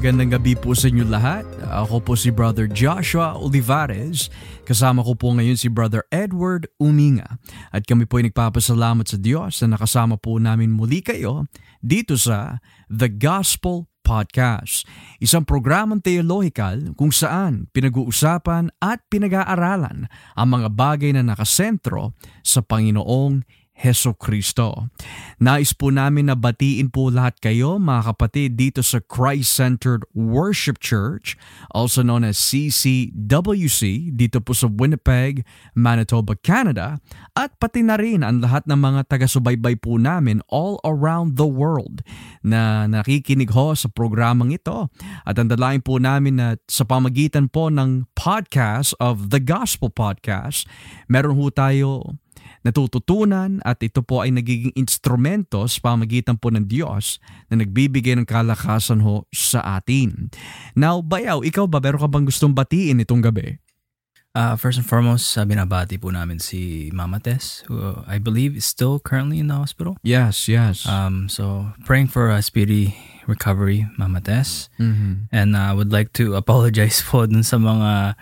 Magandang gabi po sa inyo lahat. Ako po si Brother Joshua Olivares. Kasama ko po ngayon si Brother Edward Uminga. At kami po ay nagpapasalamat sa Diyos na nakasama po namin muli kayo dito sa The Gospel Podcast. Isang programang teologikal kung saan pinag-uusapan at pinag-aaralan ang mga bagay na nakasentro sa Panginoong Heso Kristo. Nais po namin na batiin po lahat kayo mga kapatid dito sa Christ-Centered Worship Church, also known as CCWC, dito po sa Winnipeg, Manitoba, Canada, at pati na rin ang lahat ng mga taga-subaybay po namin all around the world na nakikinig ho sa programang ito. At ang dalayan po namin na sa pamagitan po ng podcast of The Gospel Podcast, meron ho tayo natututunan at ito po ay nagiging instrumento sa pamagitan po ng Diyos na nagbibigay ng kalakasan ho sa atin. Now, Bayaw, ikaw ba, meron ka bang gustong batiin itong gabi? Uh, first and foremost, uh, binabati po namin si Mama Tess, who uh, I believe is still currently in the hospital. Yes, yes. Um, so, praying for a speedy recovery, Mama Tess. Mhm. And I uh, would like to apologize po dun sa mga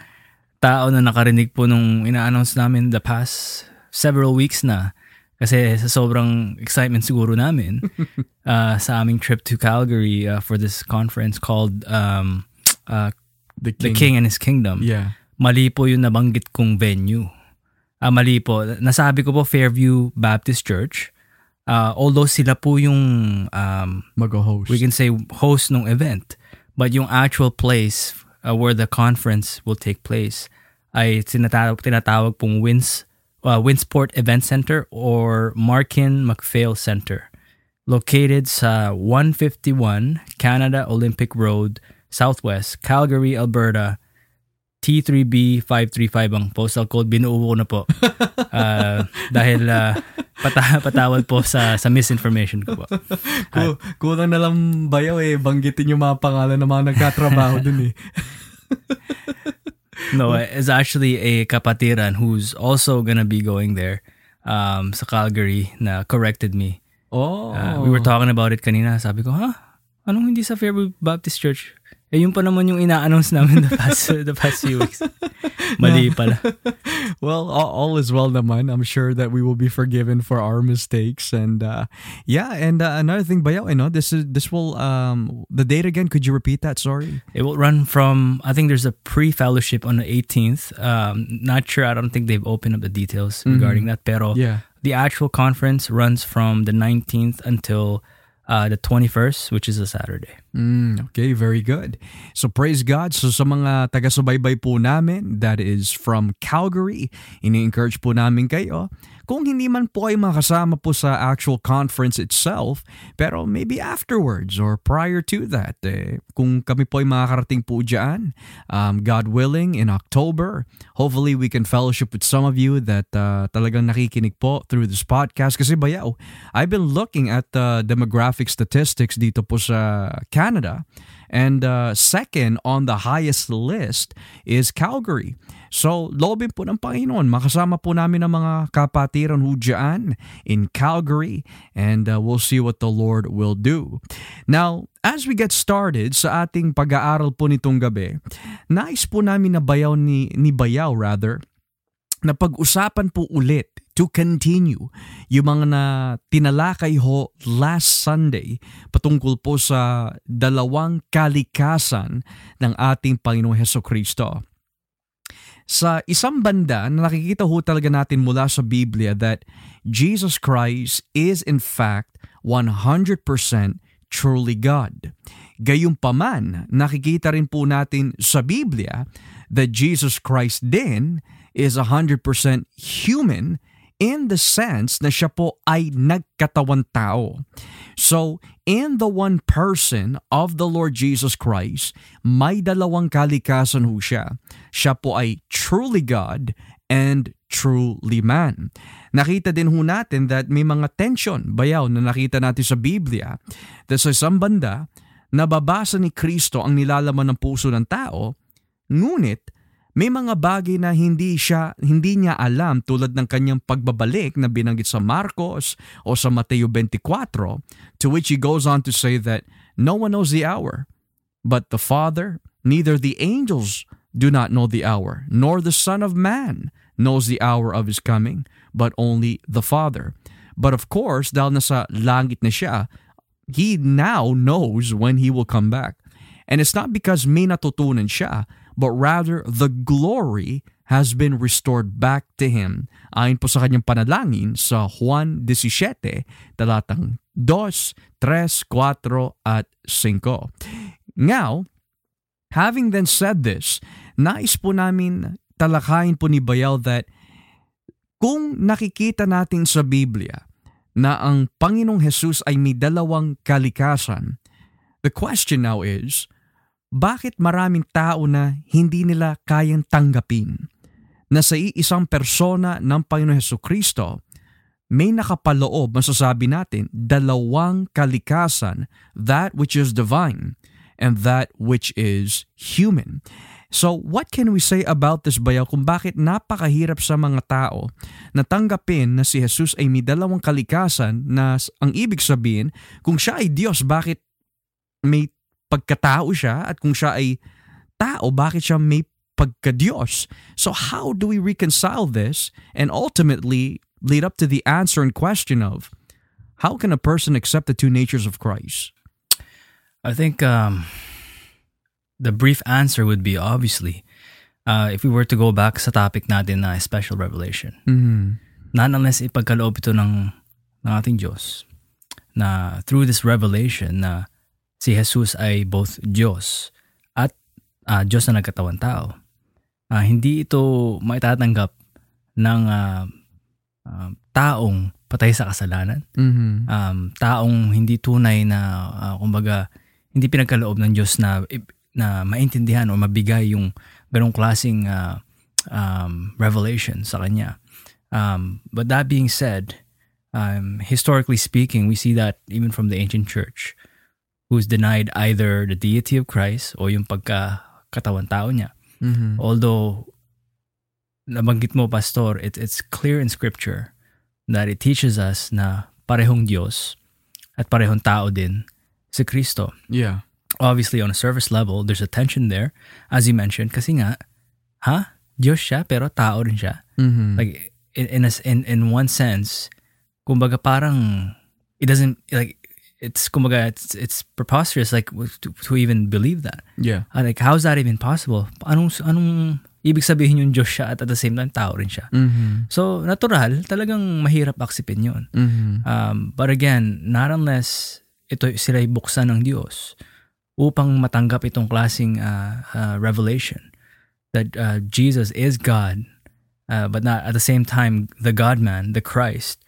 tao na nakarinig po nung ina-announce namin the past several weeks na. Kasi sa sobrang excitement siguro namin uh, sa aming trip to Calgary uh, for this conference called um, uh, the, The King and His Kingdom. Yeah. mali po yung nabanggit kong venue. Ah, mali po. Nasabi ko po Fairview Baptist Church. Ah, although sila po yung um, Mag-host. we can say host ng event. But yung actual place uh, where the conference will take place ay tinatawag, tinatawag pong Wins, uh, Winsport Event Center or Markin McPhail Center. Located sa 151 Canada Olympic Road, Southwest, Calgary, Alberta, T3B 535 ang postal code. Binuo ko na po. Ah, dahil uh, pata- patawad po sa, sa misinformation ko po. Ku- kulang na lang bayaw eh, banggitin yung mga pangalan ng mga nagkatrabaho dun eh. No, it's actually a kapatiran who's also gonna be going there um, sa Calgary na corrected me. Oh. Uh, we were talking about it kanina. Sabi ko, ha? Anong hindi sa Fairview Baptist Church? Eh, yun pa naman yung ina-announce namin the past, the past few weeks. Mali pala. Well, all, all is well naman. I'm sure that we will be forgiven for our mistakes. And uh, yeah, and uh, another thing, Bayaw, I know this is this will um the date again. Could you repeat that? Sorry. It will run from, I think there's a pre-fellowship on the 18th. Um, not sure, I don't think they've opened up the details regarding that. Pero Yeah. the actual conference runs from the 19th until uh, the 21st, which is a Saturday. Mm, okay, very good. So praise God. So sa mga taga-subaybay po namin, that is from Calgary, ini-encourage po namin kayo. Kung hindi man po ay makasama po sa actual conference itself, pero maybe afterwards or prior to that, eh, kung kami po ay makakarating po dyan, um, God willing, in October, hopefully we can fellowship with some of you that uh, talagang nakikinig po through this podcast. Kasi bayaw, I've been looking at the demographic statistics dito po sa Canada. And uh, second on the highest list is Calgary. So, lobin po ng Panginoon. Makasama po namin ang mga kapatiran ho dyan in Calgary. And uh, we'll see what the Lord will do. Now, as we get started sa ating pag-aaral po nitong gabi, nais po namin na bayaw ni, ni Bayaw rather, na pag-usapan po ulit to continue yung mga na tinalakay ho last Sunday patungkol po sa dalawang kalikasan ng ating Panginoong Heso Kristo. Sa isang banda na nakikita ho talaga natin mula sa Biblia that Jesus Christ is in fact 100% truly God. Gayunpaman, nakikita rin po natin sa Biblia that Jesus Christ din is 100% human in the sense na siya po ay nagkatawan tao. So, in the one person of the Lord Jesus Christ, may dalawang kalikasan ho siya. Siya po ay truly God and truly man. Nakita din ho natin that may mga tension, bayaw na nakita natin sa Biblia, that sa isang banda, nababasa ni Kristo ang nilalaman ng puso ng tao, ngunit may mga bagay na hindi siya hindi niya alam tulad ng kanyang pagbabalik na binanggit sa Marcos o sa Mateo 24 to which he goes on to say that no one knows the hour But the Father, neither the angels do not know the hour, nor the Son of Man knows the hour of his coming, but only the Father. But of course, dahil nasa langit na siya, he now knows when he will come back. And it's not because may natutunan siya, but rather the glory has been restored back to him. Ayon po sa kanyang panalangin sa Juan 17, talatang 2, 3, 4, at 5. Now, having then said this, nais po namin talakayin po ni Bayal that kung nakikita natin sa Biblia na ang Panginoong Jesus ay may dalawang kalikasan, the question now is, bakit maraming tao na hindi nila kayang tanggapin na sa iisang persona ng Panginoon Heso Kristo may nakapaloob, masasabi natin, dalawang kalikasan, that which is divine and that which is human. So what can we say about this bayaw kung bakit napakahirap sa mga tao na tanggapin na si Jesus ay may dalawang kalikasan na ang ibig sabihin kung siya ay Diyos bakit may pagkatao siya at kung siya ay tao bakit siya may pagka-Diyos. So how do we reconcile this and ultimately lead up to the answer and question of how can a person accept the two natures of Christ? I think um, the brief answer would be obviously uh, if we were to go back sa topic natin na special revelation. Mm-hmm. Not unless ipagkaloob ito ng, ng ating Diyos na through this revelation na si Jesus ay both Diyos at uh, Diyos na nagkatawan tao. Uh, hindi ito maitatanggap ng uh, uh, taong patay sa kasalanan. Mm-hmm. Um, taong hindi tunay na, uh, kumbaga, hindi pinagkaloob ng Diyos na na maintindihan o mabigay yung ganong klaseng uh, um, revelation sa kanya. Um, but that being said, um, historically speaking, we see that even from the ancient church, who's denied either the deity of Christ o yung pagkakatawan tao niya. Mm-hmm. Although, nabanggit mo, Pastor, it, it's clear in Scripture that it teaches us na parehong Diyos at parehong tao din si Kristo. Yeah. Obviously, on a surface level, there's a tension there, as you mentioned, kasi nga, ha? Diyos siya, pero tao rin siya. Mm-hmm. Like, in, in, a, in, in one sense, kumbaga parang, it doesn't, like, it's, kumbaga, it's, it's preposterous, like, to, to even believe that. yeah. Uh, like, how's that even possible? Anong, anong ibig sabihin yung Diyos siya at at the same time tao rin siya? Mm-hmm. So, natural, talagang mahirap aksipin yun. Mm-hmm. Um, but again, not unless ito sila buksan ng Diyos upang matanggap itong klaseng uh, uh, revelation that uh, Jesus is God, uh, but not at the same time the God Man, the Christ,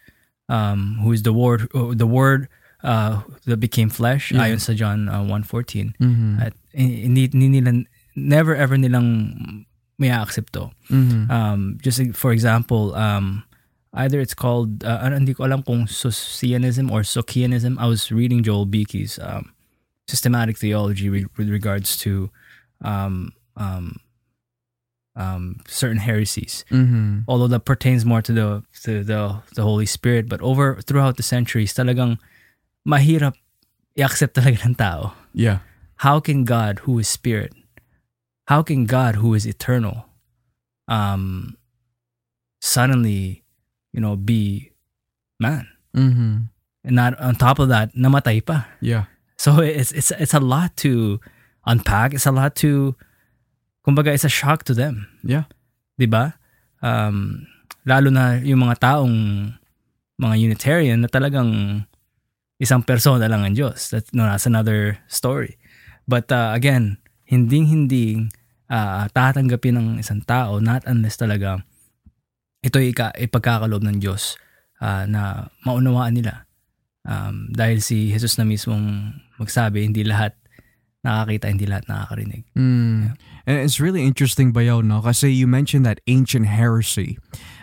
um, who is the Word, uh, the Word uh, that became flesh, Yeah. ayon sa John uh, 1.14. Mm-hmm. At hindi, hindi nila, never ever nilang may accept to. Mm-hmm. Um, just for example, um, either it's called, uh, ano, hindi ko alam kung Socianism or Socianism. I was reading Joel Beakey's um, systematic theology re- with regards to um, um, um, certain heresies. Mm-hmm. Although that pertains more to the to the the Holy Spirit, but over throughout the centuries, talagang mahirap i-accept talaga ng tao. Yeah. How can God, who is spirit, how can God, who is eternal, um, suddenly, you know, be man? Mm-hmm. And not on top of that, namatay pa. Yeah. So it's it's it's a lot to unpack. It's a lot to, kumbaga, it's a shock to them. Yeah. 'di ba? Um, lalo na yung mga taong mga Unitarian na talagang isang persona lang ang Diyos. That, no, that's another story. But uh, again, hinding-hindi uh, tatanggapin ng isang tao not unless talaga ito ay ipagkakaloob ng Diyos uh, na maunawaan nila. Um, dahil si Jesus na mismong magsabi, hindi lahat nakakita, hindi lahat nakakarinig. Mm. And it's really interesting, Bayaw, no? Kasi you mentioned that ancient heresy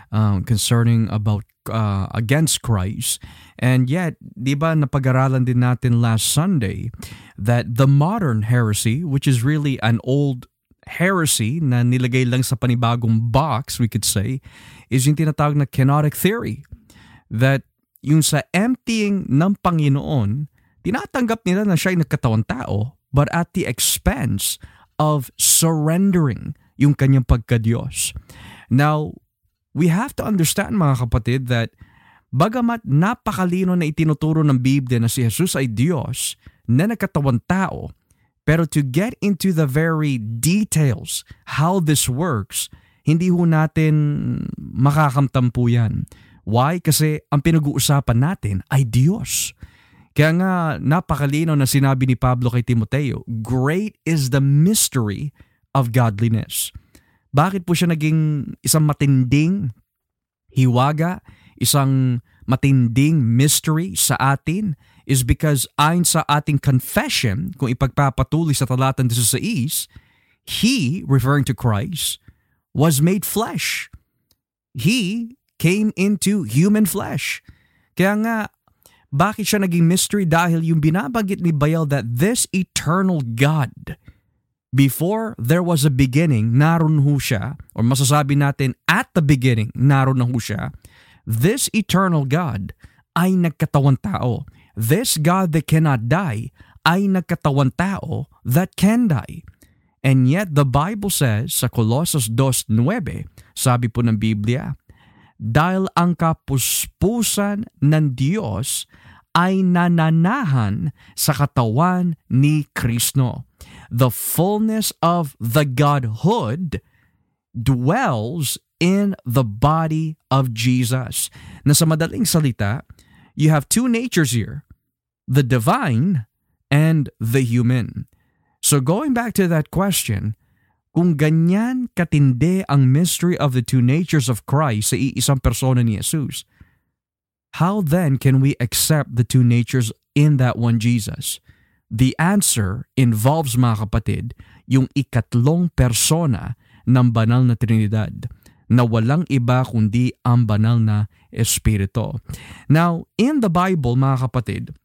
um, concerning about uh, against Christ. And yet, di ba napag-aralan din natin last Sunday that the modern heresy, which is really an old heresy na nilagay lang sa panibagong box, we could say, is yung tinatawag na kenotic theory. That yung sa emptying ng Panginoon, tinatanggap nila na siya ay nagkatawang tao, but at the expense of surrendering yung kanyang pagka-Diyos. Now, we have to understand mga kapatid that bagamat napakalino na itinuturo ng Biblia na si Jesus ay Diyos na nagkatawang tao, pero to get into the very details how this works, hindi ho natin makakamtam po yan. Why? Kasi ang pinag-uusapan natin ay Diyos. Kaya nga napakalino na sinabi ni Pablo kay Timoteo, Great is the mystery of godliness. Bakit po siya naging isang matinding hiwaga, isang matinding mystery sa atin is because ayon sa ating confession, kung ipagpapatuloy sa talatang 16, He, referring to Christ, was made flesh. He came into human flesh. Kaya nga, bakit siya naging mystery? Dahil yung binabanggit ni Bayal that this eternal God, before there was a beginning, naroon ho siya, or masasabi natin at the beginning, naroon na ho siya, this eternal God ay nagkatawan tao. This God that cannot die ay nagkatawan tao that can die. And yet the Bible says sa Colossus 2.9, sabi po ng Biblia, dahil ang kapuspusan ng Diyos ay nananahan sa katawan ni Kristo. The fullness of the Godhood dwells in the body of Jesus. Na sa madaling salita, you have two natures here, the divine and the human. So going back to that question, kung ganyan katindi ang mystery of the two natures of Christ sa iisang persona ni Jesus, how then can we accept the two natures in that one Jesus? The answer involves mga kapatid, yung ikatlong persona ng banal na Trinidad na walang iba kundi ang banal na Espiritu. Now, in the Bible mga kapatid,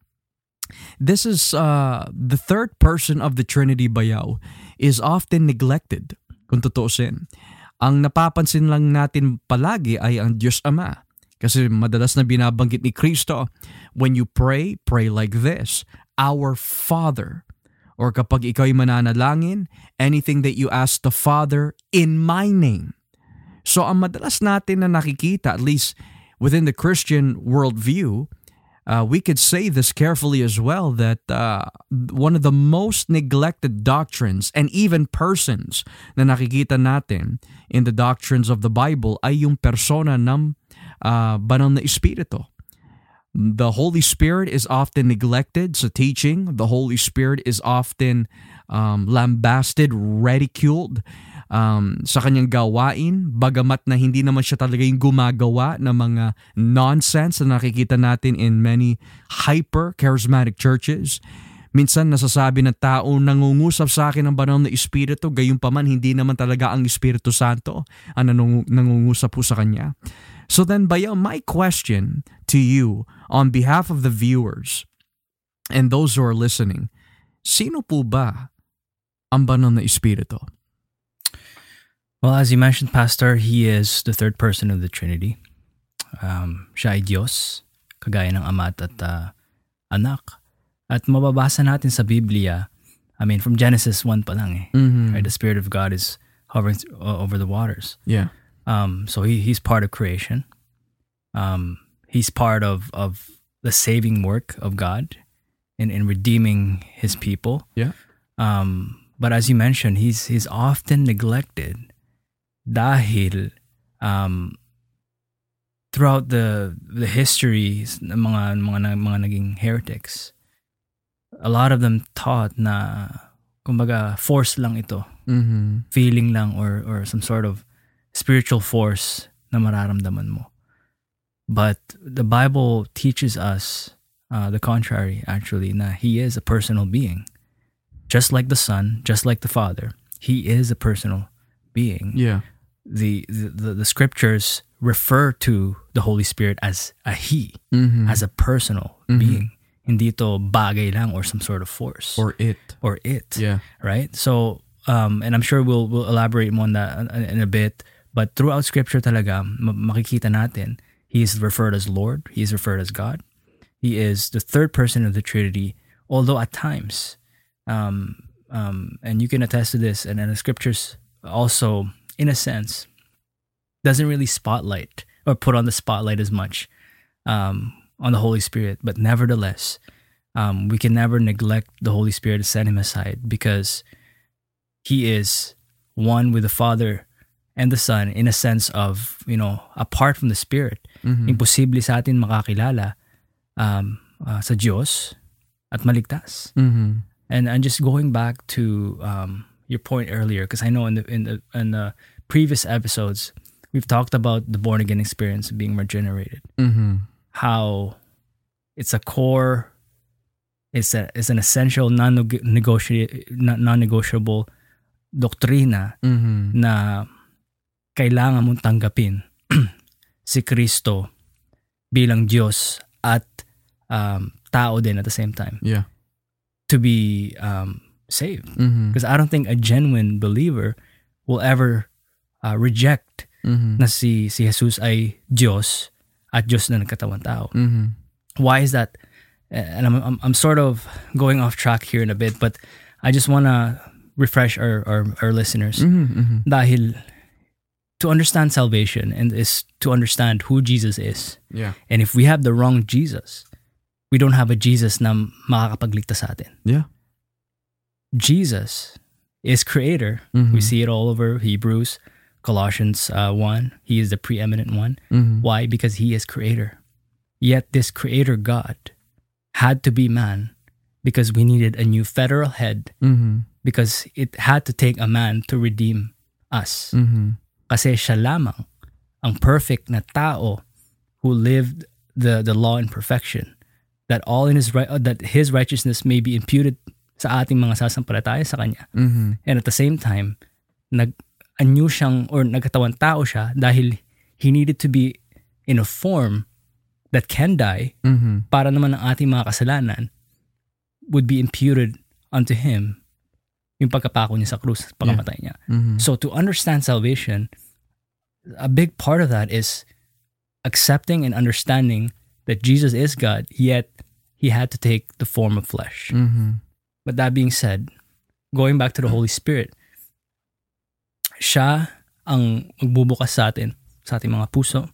This is uh, the third person of the Trinity bayaw is often neglected kung tutuusin. Ang napapansin lang natin palagi ay ang Diyos Ama. Kasi madalas na binabanggit ni Kristo, when you pray, pray like this, Our Father. Or kapag ikaw ay mananalangin, anything that you ask the Father in my name. So ang madalas natin na nakikita, at least within the Christian worldview, uh, we could say this carefully as well that uh, one of the most neglected doctrines and even persons na nakikita natin in the doctrines of the Bible ay yung persona ng uh, banal na espiritu. The Holy Spirit is often neglected sa teaching. The Holy Spirit is often um, lambasted, ridiculed um, sa kanyang gawain, bagamat na hindi naman siya talaga yung gumagawa ng mga nonsense na nakikita natin in many hyper-charismatic churches. Minsan nasasabi ng tao, nangungusap sa akin ng banal na Espiritu, gayon pa man hindi naman talaga ang Espiritu Santo ang nangungusap po sa kanya. So then, Bayaw, my question to you on behalf of the viewers and those who are listening, sino po ba ang banal na Espiritu? Well, as you mentioned, Pastor, he is the third person of the Trinity. Um, siya ay Diyos, kagaya ng Ama at uh, Anak. At mababasa natin sa Biblia, I mean, from Genesis 1 pa lang eh. Mm-hmm. Right? The Spirit of God is hovering th- over the waters. Yeah. Um, so he, he's part of creation. Um, he's part of, of the saving work of God in, in redeeming his people. Yeah. Um, but as you mentioned, he's he's often neglected dahil um, throughout the the histories ng mga mga mga naging heretics a lot of them taught na kumbaga force lang ito Mm-hmm. feeling lang or or some sort of spiritual force na mararamdaman mo but the bible teaches us uh, the contrary actually na he is a personal being just like the son just like the father he is a personal being Yeah. the, the the scriptures refer to the Holy Spirit as a He, Mm-hmm. as a personal being. Hindi ito bagay lang or some sort of force or it. or it, Yeah. right? So, um, and I'm sure we'll we'll elaborate more on that in a bit. But throughout Scripture, talaga ma- makikita natin He is referred as Lord. He is referred as God. He is the third person of the Trinity. Although at times Um, um, and you can attest to this, and, and the scriptures also, in a sense, doesn't really spotlight or put on the spotlight as much um, on the Holy Spirit. But nevertheless, um, we can never neglect the Holy Spirit to set him aside because he is one with the Father and the Son in a sense of, you know, apart from the Spirit. Mhm. Imposible sa atin makakilala um, uh, sa Diyos at maligtas. Mhm. And and just going back to um, your point earlier, because I know in the in the in the previous episodes we've talked about the born again experience of being regenerated, Mhm. how it's a core, it's a it's an essential non non negotiable doktrina Mhm. na kailangan mong tanggapin si Kristo bilang Diyos at um, tao din at the same time Yeah. to be um, saved. Mhm. Because I don't think a genuine believer will ever uh, reject Mhm. na si, si Jesus ay Diyos at Diyos na nagkatawang tao. Mhm. Why is that? And I'm, I'm, I'm sort of going off track here in a bit, but I just want to refresh our, our, our listeners. Mhm. Mhm. Dahil to understand salvation and is to understand who Jesus is. Yeah. And if we have the wrong Jesus, we don't have a Jesus na makakapagligtas sa atin. Yeah. Jesus is creator. Mhm. We see it all over Hebrews, Colossians uh, 1. He is the preeminent one. Mhm. Why? Because he is creator. Yet this creator God had to be man because we needed a new federal head Mhm. because it had to take a man to redeem us. Mhm. Kasi siya lamang ang perfect na tao who lived the the law in perfection that all in his right that his righteousness may be imputed sa ating mga sasampalataya sa kanya. Mhm. And at the same time, nag anyo siyang or nagkatawang tao siya dahil he needed to be in a form that can die Mhm. para naman ang ating mga kasalanan would be imputed unto him yung pagkapako niya sa krus, pagkamatay niya. Mhm. So to understand salvation, a big part of that is accepting and understanding that Jesus is God, yet he had to take the form of flesh. Mhm. But that being said, going back to the Holy Spirit, siya ang magbubukas sa atin, sa ating mga puso.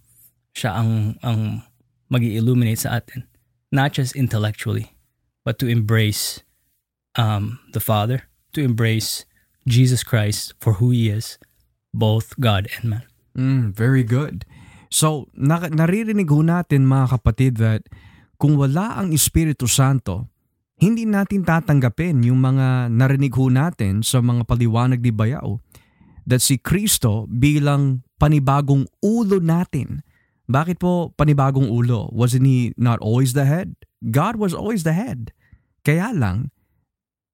Siya ang, ang mag illuminate sa atin. Not just intellectually, but to embrace um, the Father, to embrace Jesus Christ for who He is, both God and man. Mm, very good. So, na- naririnig ho natin mga kapatid that kung wala ang Espiritu Santo, hindi natin tatanggapin yung mga narinig ho natin sa mga paliwanag ni Bayaw that si Kristo bilang panibagong ulo natin. Bakit po panibagong ulo? Wasn't he not always the head? God was always the head. Kaya lang,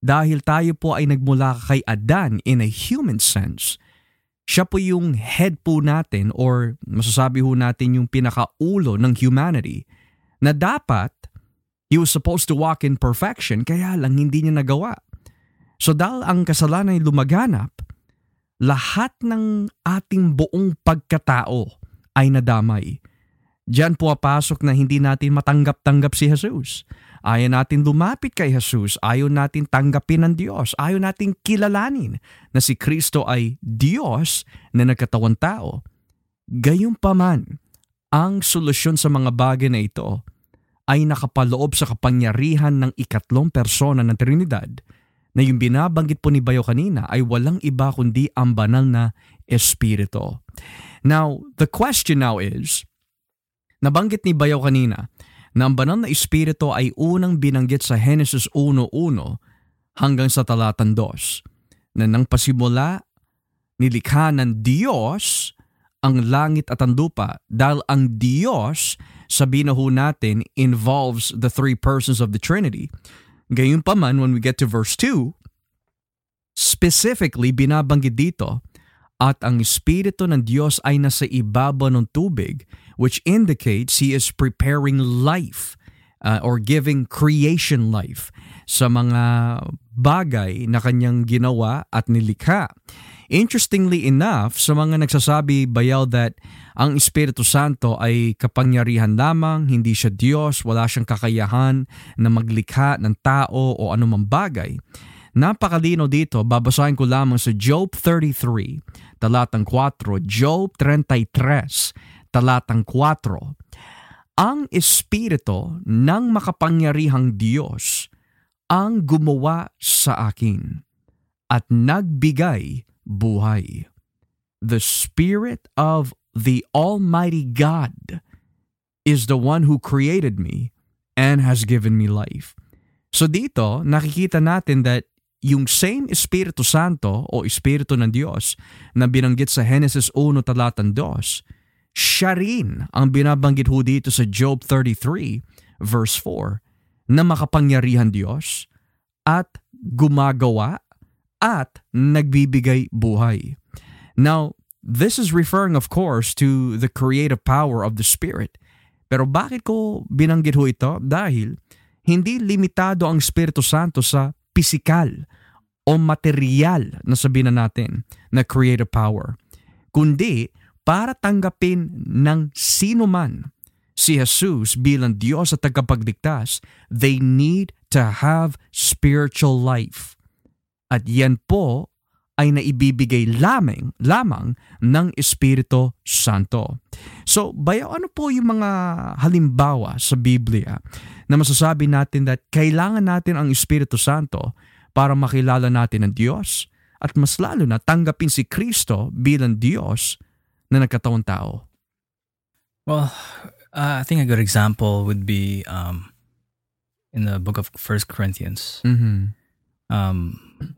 dahil tayo po ay nagmula kay Adan in a human sense, siya po yung head po natin or masasabi ho natin yung pinakaulo ng humanity na dapat he was supposed to walk in perfection kaya lang hindi niya nagawa. So dahil ang kasalanan ay lumaganap, lahat ng ating buong pagkatao ay nadamay. Diyan po apasok na hindi natin matanggap-tanggap si Jesus. Ayaw natin lumapit kay Jesus. Ayaw natin tanggapin ng Diyos. Ayaw natin kilalanin na si Kristo ay Diyos na nagkatawang tao. Gayunpaman, ang solusyon sa mga bagay na ito ay nakapaloob sa kapangyarihan ng ikatlong persona ng Trinidad na yung binabanggit po ni Bayo kanina ay walang iba kundi ang banal na Espiritu. Now, the question now is, nabanggit ni Bayo kanina na ang banal na Espiritu ay unang binanggit sa Genesis 1.1 hanggang sa talatan 2 na nang pasimula nilikha ng Diyos ang langit at ang lupa dahil ang Diyos, sabi na ho natin, involves the three persons of the Trinity. Gayunpaman, when we get to verse 2, specifically binabanggit dito at ang Espiritu ng Diyos ay nasa ibabaw ng tubig which indicates He is preparing life uh, or giving creation life sa mga bagay na kanyang ginawa at nilikha. Interestingly enough, sa mga nagsasabi bayaw that ang Espiritu Santo ay kapangyarihan lamang, hindi siya Diyos, wala siyang kakayahan na maglikha ng tao o anumang bagay. Napakalino dito, babasahin ko lamang sa Job 33, talatang 4, Job 33, talatang 4. Ang Espiritu ng makapangyarihang Diyos ang gumawa sa akin at nagbigay buhay. The Spirit of the Almighty God is the one who created me and has given me life. So dito, nakikita natin that yung same Espiritu Santo o Espiritu ng Diyos na binanggit sa Genesis 1 talatang 2, siya rin ang binabanggit ho dito sa Job 33 verse 4 na makapangyarihan Diyos at gumagawa at nagbibigay buhay. Now, this is referring of course to the creative power of the Spirit. Pero bakit ko binanggit ho ito? Dahil hindi limitado ang Espiritu Santo sa pisikal o material na sabihin na natin na creative power. Kundi para tanggapin ng sino man si Jesus bilang Diyos at tagapagligtas, they need to have spiritual life. At yan po ay naibibigay lamang, lamang ng Espiritu Santo. So, bayaw, ano po yung mga halimbawa sa Biblia na masasabi natin that kailangan natin ang Espiritu Santo para makilala natin ang Diyos at mas lalo na tanggapin si Kristo bilang Diyos na nagkatawang tao? Well, uh, I think a good example would be um, in the book of First Corinthians. Mm-hmm. Um,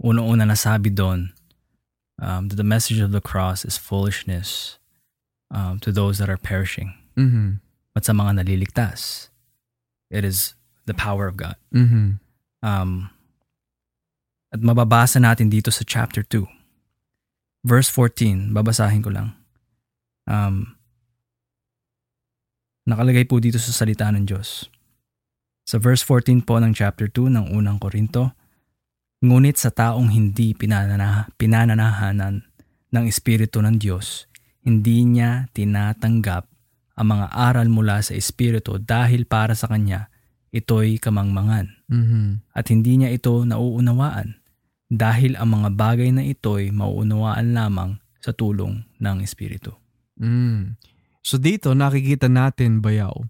una-una nasabi doon um, that the message of the cross is foolishness um, to those that are perishing. Mm-hmm. But sa mga naliligtas, it is the power of God. Mm-hmm. Um, at mababasa natin dito sa chapter 2. Verse 14, babasahin ko lang. Um, nakalagay po dito sa salita ng Diyos. Sa verse 14 po ng chapter 2 ng unang Korinto, Ngunit sa taong hindi pinanana, pinananahanan ng Espiritu ng Diyos, hindi niya tinatanggap ang mga aral mula sa Espiritu dahil para sa kanya ito'y kamangmangan. Mm-hmm. At hindi niya ito nauunawaan dahil ang mga bagay na ito'y mauunawaan lamang sa tulong ng Espiritu. Mm. So dito nakikita natin, Bayaw,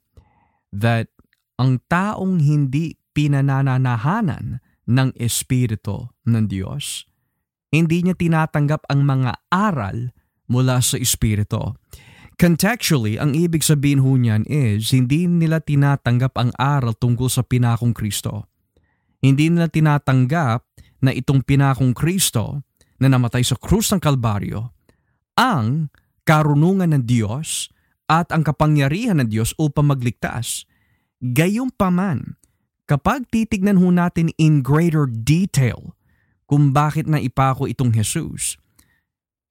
that ang taong hindi pinananahanan ng Espiritu ng Diyos. Hindi niya tinatanggap ang mga aral mula sa Espiritu. Contextually, ang ibig sabihin ho niyan is hindi nila tinatanggap ang aral tungkol sa pinakong Kristo. Hindi nila tinatanggap na itong pinakong Kristo na namatay sa krus ng Kalbaryo ang karunungan ng Diyos at ang kapangyarihan ng Diyos upang magligtas. Gayunpaman, kapag titignan ho natin in greater detail kung bakit na ipako itong Jesus,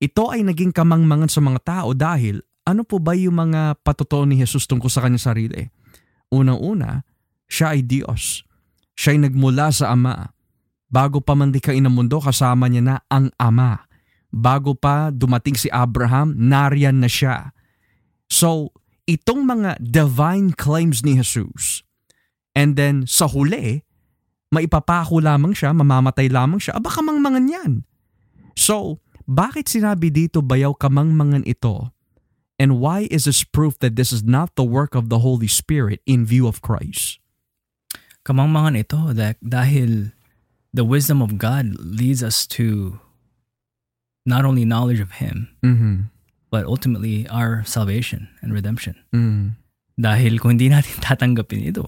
ito ay naging kamangmangan sa mga tao dahil ano po ba yung mga patotoo ni Jesus tungkol sa kanyang sarili? Unang-una, siya ay Diyos. Siya ay nagmula sa Ama. Bago pa man dikain ng mundo, kasama niya na ang Ama. Bago pa dumating si Abraham, nariyan na siya. So, itong mga divine claims ni Jesus, and then sa huli, maipapako lamang siya, mamamatay lamang siya, aba kamangmangan yan. So, bakit sinabi dito bayaw kamangmangan ito? And why is this proof that this is not the work of the Holy Spirit in view of Christ? Kamangmangan ito dahil the wisdom of God leads us to not only knowledge of Him, Mm-hmm. but ultimately our salvation and redemption. Mm. Dahil kung hindi natin tatanggapin ito,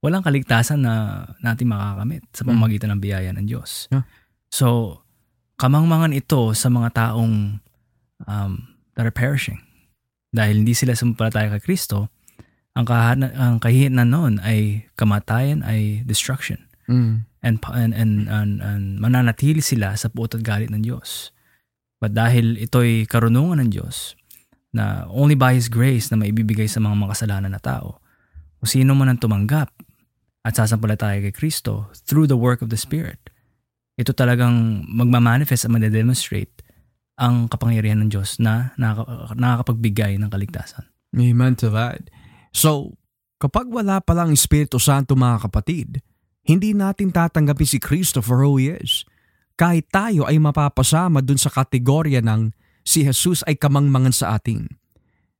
walang kaligtasan na natin makakamit sa pamamagitan ng biyaya ng Diyos. Yeah. So, kamangmangan ito sa mga taong um, that are perishing. Dahil hindi sila sumampalataya kay Kristo, ang, kahan- ang kahihinan noon ay kamatayan, ay destruction. Mm. And, and, and, and, and mananatili sila sa puot at galit ng Diyos. But dahil ito'y karunungan ng Diyos, na only by His grace na maibibigay sa mga makasalanan na tao, kung sino man ang tumanggap at sasampalataya kay Kristo through the work of the Spirit, ito talagang magmamanifest at madedemonstrate ang kapangyarihan ng Diyos na nakaka- nakakapagbigay ng kaligtasan. Amen to that. So, kapag wala palang Espiritu Santo mga kapatid, hindi natin tatanggapin si Kristo for who He is. Kahit tayo ay mapapasama dun sa kategorya ng si Jesus ay kamangmangan sa atin.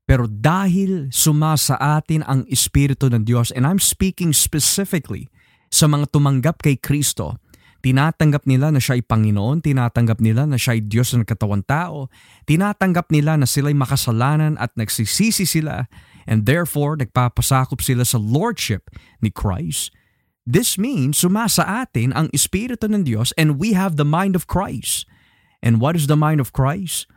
Pero dahil suma sa atin ang Espiritu ng Diyos, and I'm speaking specifically sa mga tumanggap kay Kristo, tinatanggap nila na siya ay Panginoon, tinatanggap nila na siya ay Diyos ng katawan tao, tinatanggap nila na sila ay makasalanan at nagsisisi sila, and therefore nagpapasakop sila sa Lordship ni Christ, This means sumasa atin ang Espiritu ng Diyos and we have the mind of Christ. And what is the mind of Christ?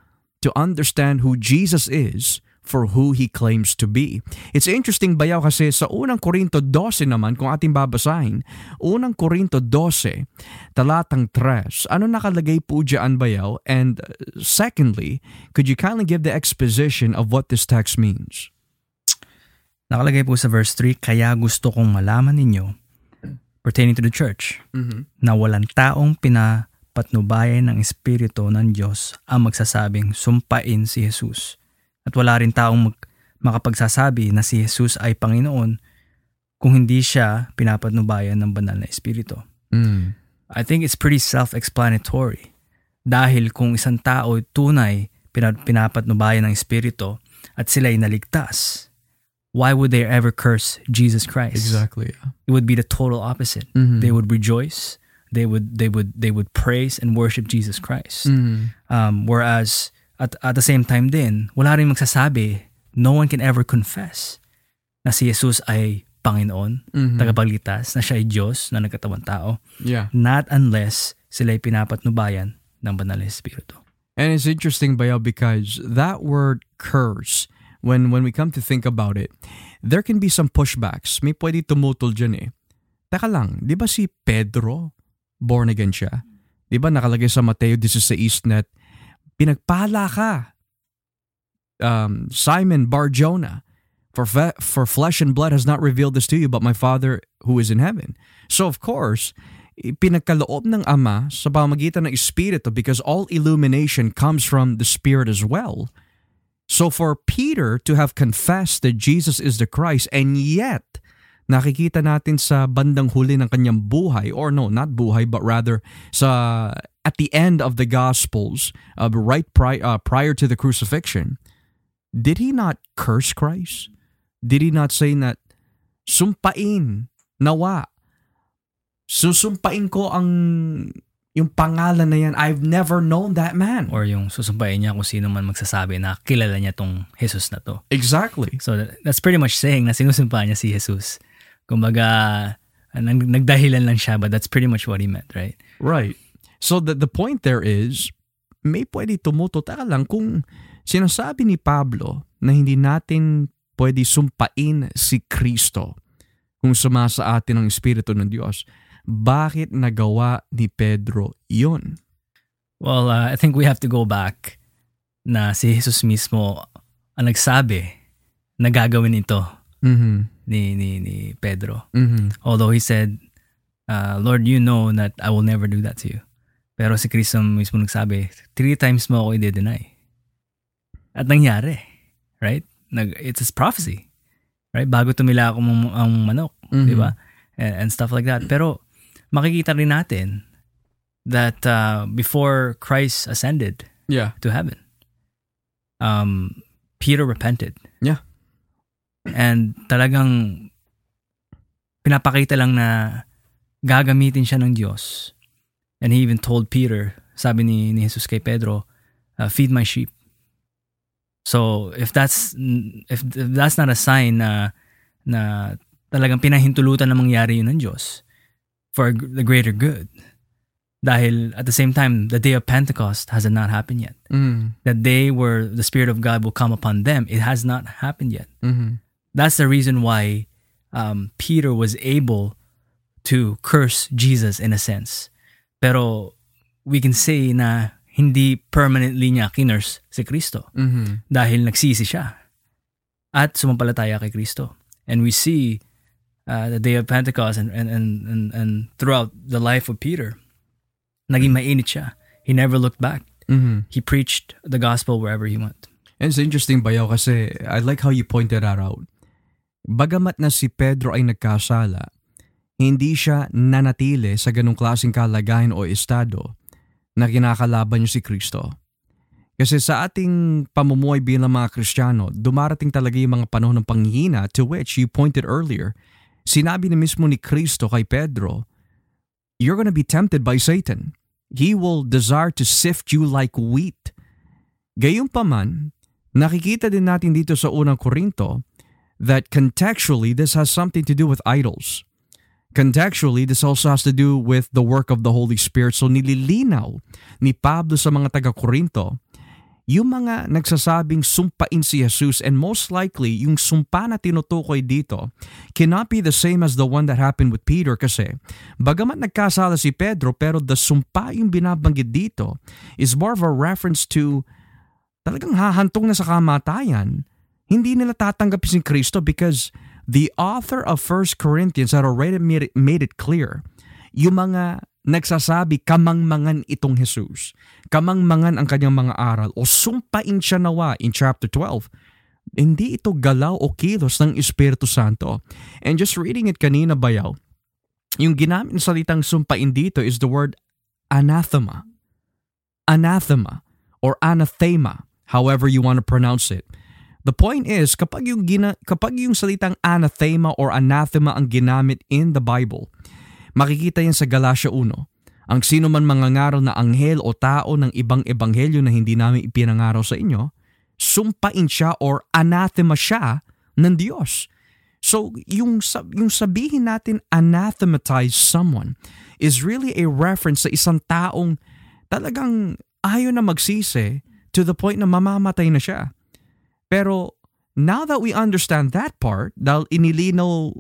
To understand who Jesus is for who He claims to be. It's interesting bayaw kasi sa unang Korinto 12 naman, kung ating babasahin, unang Korinto 12, talatang 3, ano nakalagay po dyan bayaw? And uh, secondly, could you kindly give the exposition of what this text means? Nakalagay po sa verse 3, kaya gusto kong malaman ninyo pertaining to the church Mm-hmm. na walang taong pinapatnubayan ng Espiritu ng Diyos ang magsasabing sumpain si Jesus. At wala rin taong mag- makapagsasabi na si Jesus ay Panginoon kung hindi siya pinapatnubayan ng banal na Espiritu. Mm. I think it's pretty self-explanatory. Dahil kung isang tao ay tunay pina- pinapatnubayan ng Espiritu at sila ay naligtas, why would they ever curse Jesus Christ? Exactly. It would be the total opposite. Mhm. They would rejoice. They would they would they would praise and worship Jesus Christ. Mm. Um, whereas at at the same time din, wala rin magsasabi, no one can ever confess na si Jesus ay Panginoon, Mhm. tagapagligtas, na siya ay Diyos na nagkatawang tao, Yeah. not unless sila ay pinapatnubayan ng banal na Espiritu. And it's interesting, Bayo, because that word curse, when when we come to think about it, there can be some pushbacks. May pwede tumutol dyan eh. Teka lang, di ba si Pedro, born again siya? Di ba nakalagay sa Mateo 16 net, pinagpala ka, um, Simon Bar-Jonah, for, fe- for flesh and blood has not revealed this to you, but my Father who is in heaven. So of course, pinagkaloob ng Ama sa pamagitan ng Espiritu because all illumination comes from the Spirit as well. So for Peter to have confessed that Jesus is the Christ and yet nakikita natin sa bandang huli ng kanyang buhay or no, not buhay but rather sa at the end of the Gospels, uh, right pri- uh, prior to the crucifixion, did he not curse Christ? Did he not say that sumpain, nawa, susumpain ko ang yung pangalan na yan. I've never known that man. Or yung susumpain niya kung sino man magsasabi na kilala niya tong Jesus na to. Exactly. So that- that's pretty much saying na sinusumpa niya si Jesus. Kumbaga, nag- nagdahilan lang siya but that's pretty much what he meant, right? Right. So the, the point there is, may pwede tumuto. Taka lang, kung sinasabi ni Pablo na hindi natin pwede sumpain si Kristo kung sumasa atin ang Espiritu ng Diyos, bakit nagawa ni Pedro yun? Well, uh, I think we have to go back na si Jesus mismo ang nagsabi na gagawin ito Mhm. ni, ni, ni Pedro. Mhm. Although he said, uh, Lord, you know that I will never do that to you. Pero si Kristo mismo nagsabi, three times mo ako i-deny. At nangyari. Right? Nag, it's a prophecy. Right? Bago tumila ako ang, ang manok. Mhm. Di ba? And, and stuff like that. Pero makikita rin natin that uh, before Christ ascended Yeah. to heaven, um, Peter repented. Yeah. And talagang pinapakita lang na gagamitin siya ng Diyos. And he even told Peter, sabi ni, ni Jesus kay Pedro, uh, feed my sheep. So if that's if, if that's not a sign na na talagang pinahintulutan na mangyari yun ng Diyos for the greater good. Dahil at the same time, the day of Pentecost has not happened yet. Mhm. That day where the Spirit of God will come upon them, it has not happened yet. Mhm. That's the reason why um, Peter was able to curse Jesus in a sense. Pero we can say na hindi permanently niya kinurse si Kristo Mhm. dahil nagsisi siya at sumampalataya kay Kristo. And we see uh, the day of Pentecost and, and, and, and, and throughout the life of Peter, naging mainit siya. He never looked back. Mhm. He preached the gospel wherever he went. And it's interesting bayaw kasi I like how you pointed that out. Bagamat na si Pedro ay nagkasala, hindi siya nanatili sa ganong klaseng kalagayan o estado na kinakalaban niyo si Kristo. Kasi sa ating pamumuhay bilang mga Kristiyano, dumarating talaga yung mga panahon ng panghihina to which you pointed earlier. Sinabi na mismo ni Kristo kay Pedro, You're gonna be tempted by Satan. He will desire to sift you like wheat. Gayunpaman, nakikita din natin dito sa unang Korinto that contextually this has something to do with idols. Contextually, this also has to do with the work of the Holy Spirit. So nililinaw ni Pablo sa mga taga-Korinto yung mga nagsasabing sumpain si Jesus and most likely yung sumpa na tinutukoy dito cannot be the same as the one that happened with Peter kasi bagamat nagkasala si Pedro pero the sumpa yung binabanggit dito is more of a reference to talagang hahantong na sa kamatayan. Hindi nila tatanggapin si Kristo because the author of 1 Corinthians had already made it, made it clear yung mga nagsasabi kamangmangan itong Jesus. Kamangmangan ang kanyang mga aral o sumpain siya nawa in chapter 12. Hindi ito galaw o kilos ng Espiritu Santo. And just reading it kanina bayaw, yung ginamit ng salitang sumpain dito is the word anathema. Anathema or anathema, however you want to pronounce it. The point is, kapag yung, gina, kapag yung salitang anathema or anathema ang ginamit in the Bible, Makikita yan sa Galatia 1. Ang sino man mangangaral na anghel o tao ng ibang ebanghelyo na hindi namin ipinangaraw sa inyo, sumpain siya or anathema siya ng Diyos. So, yung, yung sabihin natin anathematize someone is really a reference sa isang taong talagang ayaw na magsisi to the point na mamamatay na siya. Pero now that we understand that part, dahil inilinaw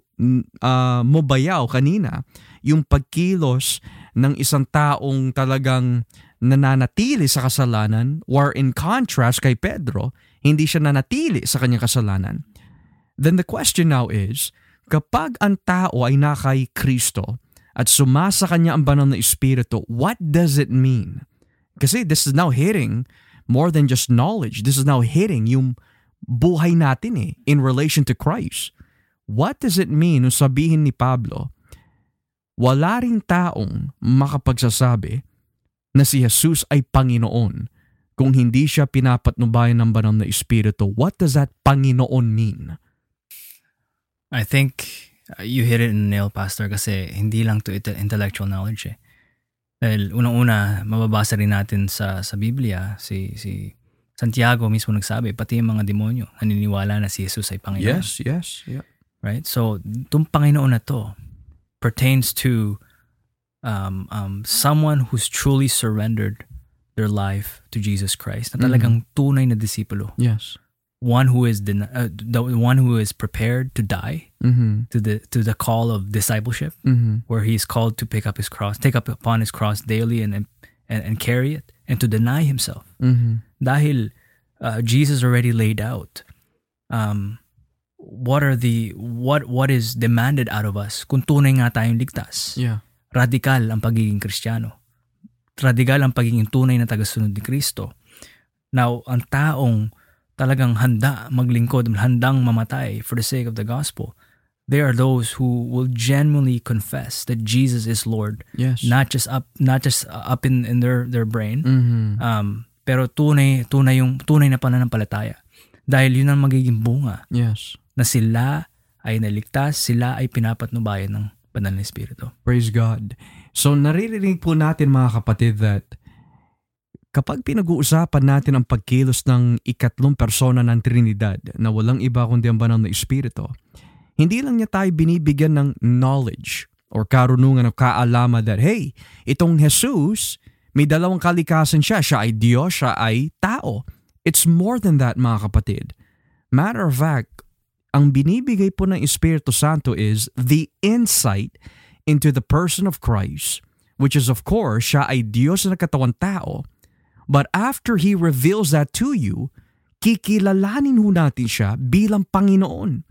uh, mo bayaw kanina, yung pagkilos ng isang taong talagang nananatili sa kasalanan or in contrast kay Pedro, hindi siya nanatili sa kanyang kasalanan. Then the question now is, kapag ang tao ay nakay Kristo at sumasa kanya ang banal na Espiritu, what does it mean? Kasi this is now hitting more than just knowledge. This is now hitting yung buhay natin eh in relation to Christ. What does it mean nung sabihin ni Pablo wala ring taong makapagsasabi na si Jesus ay Panginoon kung hindi siya pinapatnubayan ng banal na Espiritu. What does that Panginoon mean? I think uh, you hit it in the nail, Pastor, kasi hindi lang to intellectual knowledge eh. Dahil unang-una, mababasa rin natin sa, sa Biblia, si, si Santiago mismo nagsabi, pati yung mga demonyo, naniniwala na si Jesus ay Panginoon. Yes, yes, yeah. Right? So, itong Panginoon na to, pertains to um, um, someone who's truly surrendered their life to Jesus Christ. Na talagang mm-hmm. tunay na disipulo. Yes. One who is den- uh, the one who is prepared to die mm-hmm. to the to the call of discipleship, mm-hmm. where he is called to pick up his cross, take up upon his cross daily, and and, and carry it, and to deny himself. Mm-hmm. Dahil uh, Jesus already laid out um, what are the what what is demanded out of us kung tunay nga tayong ligtas. Yeah. Radikal ang pagiging Kristiyano. Radikal ang pagiging tunay na tagasunod ni Kristo. Now, ang taong talagang handa maglingkod, handang mamatay for the sake of the gospel, they are those who will genuinely confess that Jesus is Lord. Yes. Not just up not just up in in their their brain. Mm-hmm. Um pero tunay tunay yung tunay na pananampalataya. Dahil yun ang magiging bunga. Yes na sila ay naligtas, sila ay pinapatnubayan ng banal na Espiritu. Praise God. So naririnig po natin mga kapatid that kapag pinag-uusapan natin ang pagkilos ng ikatlong persona ng Trinidad na walang iba kundi ang banal na Espiritu, hindi lang niya tayo binibigyan ng knowledge or karunungan o kaalaman that, hey, itong Jesus, may dalawang kalikasan siya. Siya ay Diyos, siya ay tao. It's more than that mga kapatid. Matter of fact, ang binibigay po ng Espiritu Santo is the insight into the person of Christ, which is of course, siya ay Diyos na katawan tao. But after He reveals that to you, kikilalanin ho natin siya bilang Panginoon.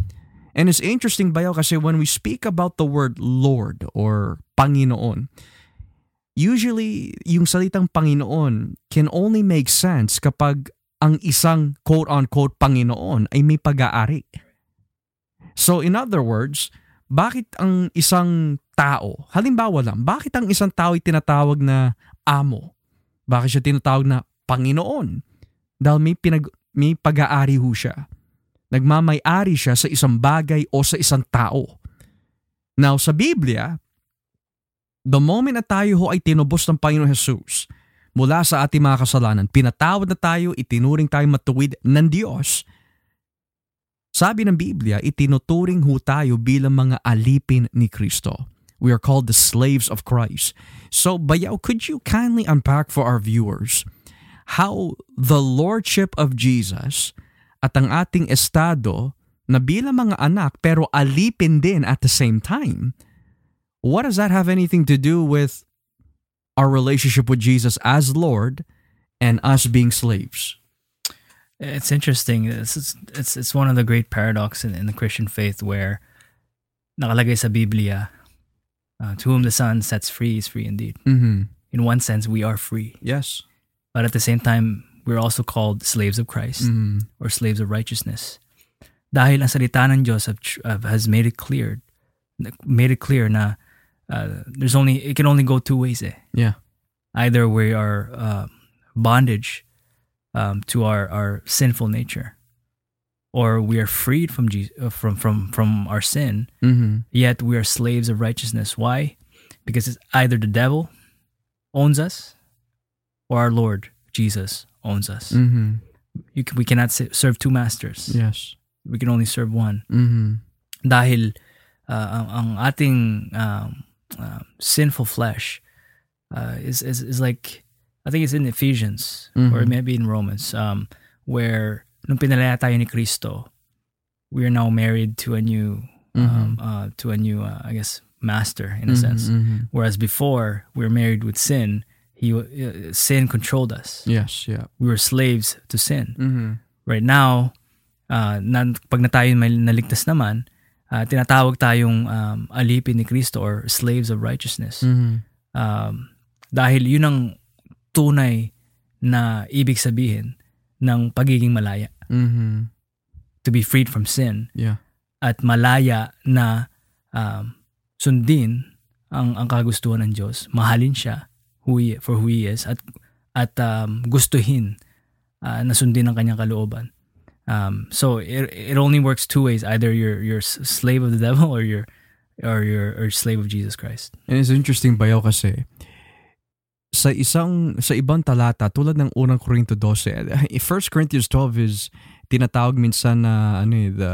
And it's interesting bayo kasi when we speak about the word Lord or Panginoon, usually yung salitang Panginoon can only make sense kapag ang isang quote-unquote Panginoon ay may pag-aari. So in other words, bakit ang isang tao, halimbawa lang, bakit ang isang tao ay tinatawag na amo? Bakit siya tinatawag na Panginoon? Dahil may, pinag, may pag-aari ho siya. Nagmamay-ari siya sa isang bagay o sa isang tao. Now, sa Biblia, the moment na tayo ho ay tinubos ng Panginoon Jesus mula sa ating mga kasalanan, pinatawad na tayo, itinuring tayo matuwid ng Diyos, sabi ng Biblia, itinuturing ho tayo bilang mga alipin ni Kristo. We are called the slaves of Christ. So, Bayaw, could you kindly unpack for our viewers how the Lordship of Jesus at ang ating estado na bilang mga anak pero alipin din at the same time, what does that have anything to do with our relationship with Jesus as Lord and us being slaves? It's interesting. It's it's it's one of the great paradox in, in the Christian faith where nakalagay sa Biblia, uh, to whom the Son sets free is free indeed. Mm-hmm. In one sense, we are free, Yes. but at the same time, we're also called slaves of Christ Mm-hmm. or slaves of righteousness. Dahil ang salita ng Diyos has made it clear, made it clear na uh, there's only it can only go two ways. Eh. Yeah. Either we are uh, bondage um, to our, our sinful nature, or we are freed from Je- uh, from from from our sin, Mm-hmm. yet we are slaves of righteousness. Why? Because it's either the devil owns us, or our Lord Jesus owns us. Mm-hmm. You can, we cannot serve two masters. Yes. We can only serve one. Mm-hmm. Dahil uh, ang, ang ating um, uh, sinful flesh uh, is, is is like I think it's in Ephesians or Mhm. maybe in Romans um, where nung pinalaya tayo ni Kristo, we are now married to a new um, uh, to a new uh, I guess master in a sense. Mm-hmm. Whereas before we were married with sin, he uh, sin controlled us. Yes. Yeah. We were slaves to sin. Mm-hmm. right now, uh, na, pag na tayo may naligtas naman, uh, tinatawag tayong um, alipin ni Kristo or slaves of righteousness. Mm-hmm. Um, dahil yun ang tunay na ibig sabihin ng pagiging malaya. Mm-hmm. To be freed from sin Yeah. at malaya na um, sundin ang, ang kagustuhan ng Diyos. Mahalin siya who he, for who He is at, at um, gustuhin uh, na sundin ang kanyang kalooban. Um, so it, it only works two ways. Either you're you're slave of the devil or you're or you're or slave of Jesus Christ. And it's interesting bayaw kasi sa isang sa ibang talata tulad ng unang Korinto 12 1 Corinthians 12 is tinatawag minsan na ano eh, the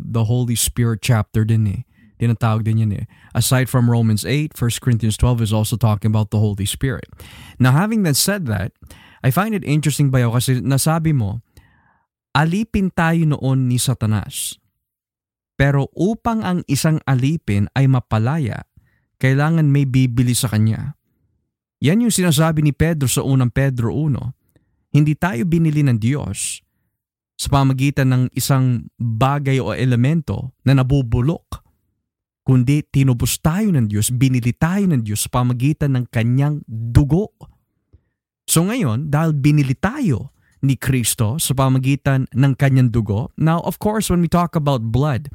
the Holy Spirit chapter din eh. Tinatawag din yan eh. Aside from Romans 8 1 Corinthians 12 is also talking about the Holy Spirit. Now having that said that I find it interesting bayaw kasi nasabi mo alipin tayo noon ni Satanas. Pero upang ang isang alipin ay mapalaya kailangan may bibili sa kanya. Yan yung sinasabi ni Pedro sa unang Pedro 1. Hindi tayo binili ng Diyos sa pamagitan ng isang bagay o elemento na nabubulok. Kundi tinubos tayo ng Diyos, binili tayo ng Diyos sa pamagitan ng kanyang dugo. So ngayon, dahil binili tayo ni Kristo sa pamagitan ng kanyang dugo, now of course when we talk about blood,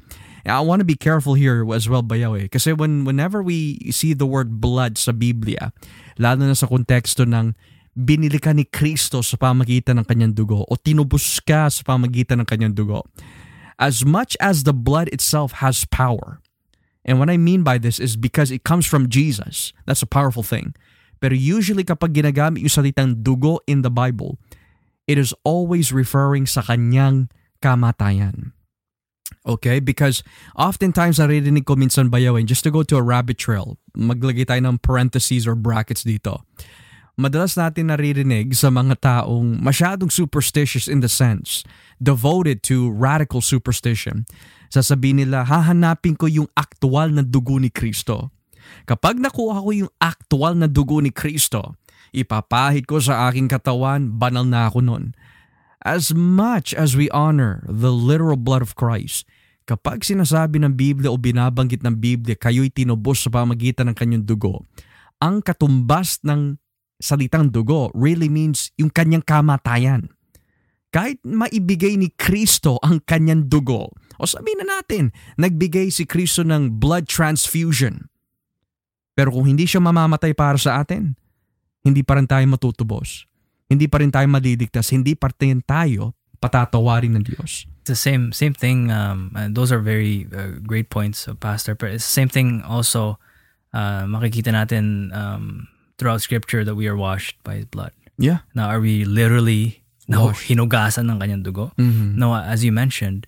I want to be careful here as well, Bayaw eh. Kasi when, whenever we see the word blood sa Biblia, lalo na sa konteksto ng binili ka ni Kristo sa pamagitan ng kanyang dugo o tinubos ka sa pamagitan ng kanyang dugo. As much as the blood itself has power, and what I mean by this is because it comes from Jesus. That's a powerful thing. Pero usually kapag ginagamit yung salitang dugo in the Bible, it is always referring sa kanyang kamatayan. Okay? Because oftentimes naririnig ko minsan bayawin, just to go to a rabbit trail, maglagay tayo ng parentheses or brackets dito. Madalas natin naririnig sa mga taong masyadong superstitious in the sense, devoted to radical superstition. Sasabihin nila, hahanapin ko yung aktual na dugo ni Kristo. Kapag nakuha ko yung aktual na dugo ni Kristo, ipapahid ko sa aking katawan, banal na ako nun. As much as we honor the literal blood of Christ, kapag sinasabi ng Biblia o binabanggit ng Biblia, kayo'y tinubos sa pamagitan ng kanyang dugo, ang katumbas ng salitang dugo really means yung kanyang kamatayan. Kahit maibigay ni Kristo ang kanyang dugo, o sabihin na natin, nagbigay si Kristo ng blood transfusion. Pero kung hindi siya mamamatay para sa atin, hindi pa rin tayo matutubos. Hindi pa rin tayo maliligtas. Hindi pa rin tayo patatawarin ng Diyos. It's the same same thing. Um, uh, those are very uh, great points, uh, Pastor. But it's the same thing also. Uh, makikita natin um, throughout Scripture that we are washed by His blood. Yeah. Now, are we literally no, hinugasan ng kanyang dugo? Mhm. No, as you mentioned,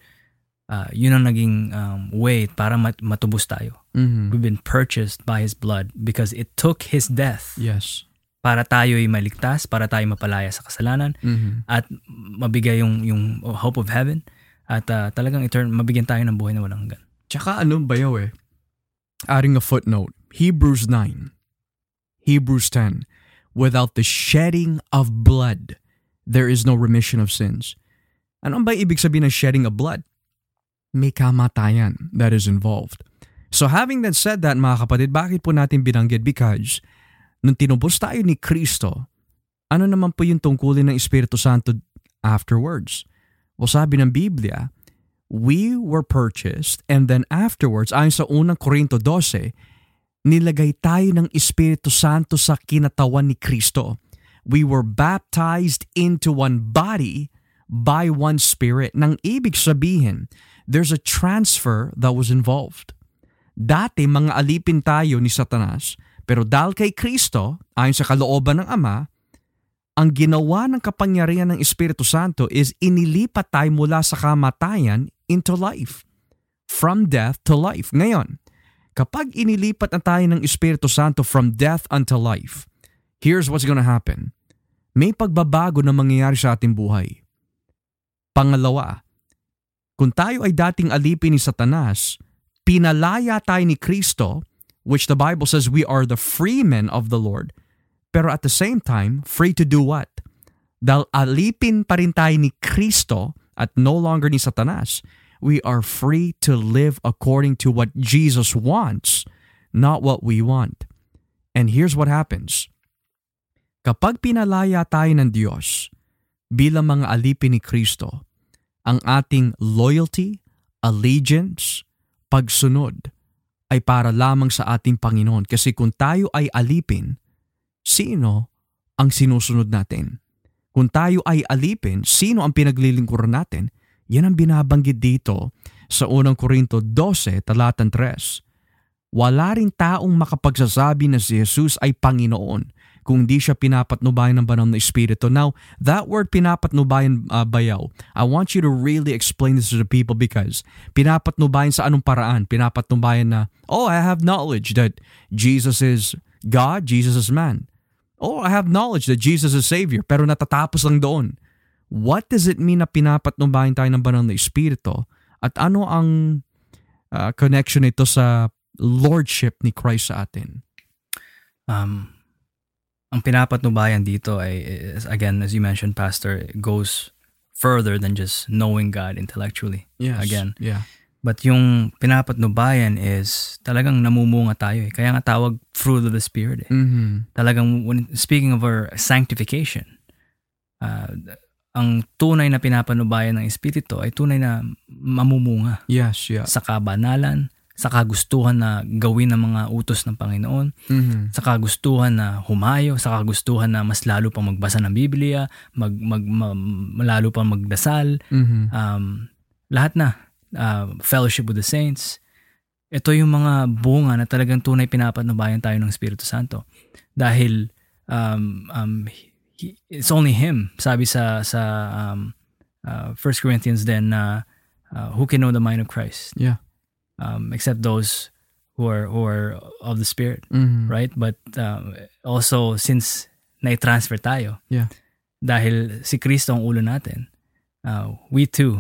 uh, yun ang naging um, way para mat- matubos tayo. Mhm. We've been purchased by His blood because it took His death Yes. Para tayo'y maligtas, para tayo mapalaya sa kasalanan, Mhm. at mabigay yung, yung hope of heaven, at uh, talagang etern- mabigyan tayo ng buhay na walang hanggan. Tsaka ano bayaw eh, adding a footnote, Hebrews 9, Hebrews 10, without the shedding of blood, there is no remission of sins. Ano ba ibig sabihin ng shedding of blood? May kamatayan that is involved. So having that said that mga kapatid, bakit po natin binanggit? Because nung tinubos tayo ni Kristo, ano naman po yung tungkulin ng Espiritu Santo afterwards? O sabi ng Biblia, we were purchased and then afterwards, ayon sa unang Korinto 12, nilagay tayo ng Espiritu Santo sa kinatawan ni Kristo. We were baptized into one body by one spirit. Nang ibig sabihin, there's a transfer that was involved. Dati mga alipin tayo ni Satanas, pero dahil kay Kristo, ayon sa kalooban ng Ama, ang ginawa ng kapangyarihan ng Espiritu Santo is inilipat tayo mula sa kamatayan into life. From death to life. Ngayon, kapag inilipat na tayo ng Espiritu Santo from death unto life, here's what's gonna happen. May pagbabago na mangyayari sa ating buhay. Pangalawa, kung tayo ay dating alipin ni Satanas, pinalaya tayo ni Kristo, which the Bible says we are the free men of the Lord, pero at the same time, free to do what? Dahil alipin pa rin tayo ni Kristo at no longer ni Satanas, we are free to live according to what Jesus wants, not what we want. And here's what happens. Kapag pinalaya tayo ng Diyos bilang mga alipin ni Kristo, ang ating loyalty, allegiance, pagsunod ay para lamang sa ating Panginoon. Kasi kung tayo ay alipin, sino ang sinusunod natin? Kung tayo ay alipin, sino ang pinaglilingkuran natin? Yan ang binabanggit dito sa unang Korinto 12, talatang 3. Wala rin taong makapagsasabi na si Jesus ay Panginoon kung di siya pinapatnubayan ng banal na Espiritu. Now, that word pinapatnubayan uh, bayaw, I want you to really explain this to the people because pinapatnubayan sa anong paraan? Pinapatnubayan na, oh, I have knowledge that Jesus is God, Jesus is man. Oh, I have knowledge that Jesus is Savior, pero natatapos lang doon. What does it mean na pinapatnubayan tayo ng banal na Espiritu? At ano ang uh, connection nito sa lordship ni Christ sa atin? Um, ang pinapatnubayan dito ay, is, again, as you mentioned, Pastor, goes further than just knowing God intellectually. Yes. Again. Yeah. But yung pinapatnubayan is talagang namumunga tayo eh. Kaya nga tawag fruit of the Spirit eh. Mm-hmm. Talagang, when, speaking of our sanctification, uh, ang tunay na pinapatnubayan ng Espiritu ay tunay na mamumunga Yes, yeah. sa kabanalan, sa kagustuhan na gawin ng mga utos ng Panginoon, Mm-hmm. sa kagustuhan na humayo, sa kagustuhan na mas lalo pang magbasa ng Biblia, mag, mag, ma- lalo pang magdasal, Mm-hmm. um, lahat na, uh, fellowship with the saints. Ito yung mga bunga na talagang tunay pinapatnubayan tayo ng Espiritu Santo. Dahil um, um, he- it's only Him, sabi sa, sa um, uh, 1 Corinthians then, na uh, who can know the mind of Christ? Yeah. Um, except those who are, who are of the Spirit Mm-hmm. right? But um, also since na-transfer tayo, Yeah. dahil si Kristo ang ulo natin, uh, we too,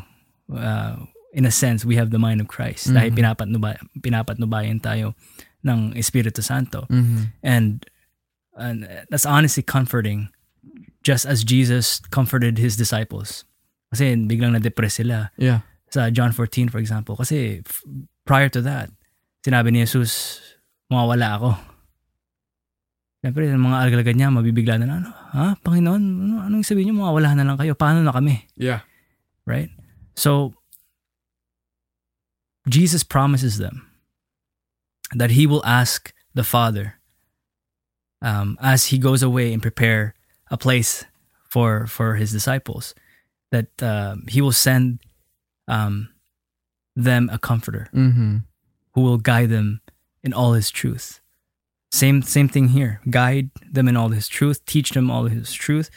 uh, in a sense, we have the mind of Christ. Dahil Mhm. pinapatnuba, pinapatnubayan tayo ng Espiritu Santo. Mm-hmm. And, and that's honestly comforting just as Jesus comforted His disciples. Kasi biglang na-depress sila Yeah. Sa John 14 for example. Kasi prior to that, sinabi ni Jesus, mawawala ako. Siyempre, yung mga algalagad niya, mabibigla na, ano, ha, Panginoon, ano, anong sabihin niyo, mawawala na lang kayo, paano na kami? Yeah. Right? So, Jesus promises them that He will ask the Father um, as he goes away and prepare a place for for his disciples, that uh, he will send um, them a comforter Mhm. who will guide them in all his truth. Same same thing here. Guide them in all his truth, teach them all his truth.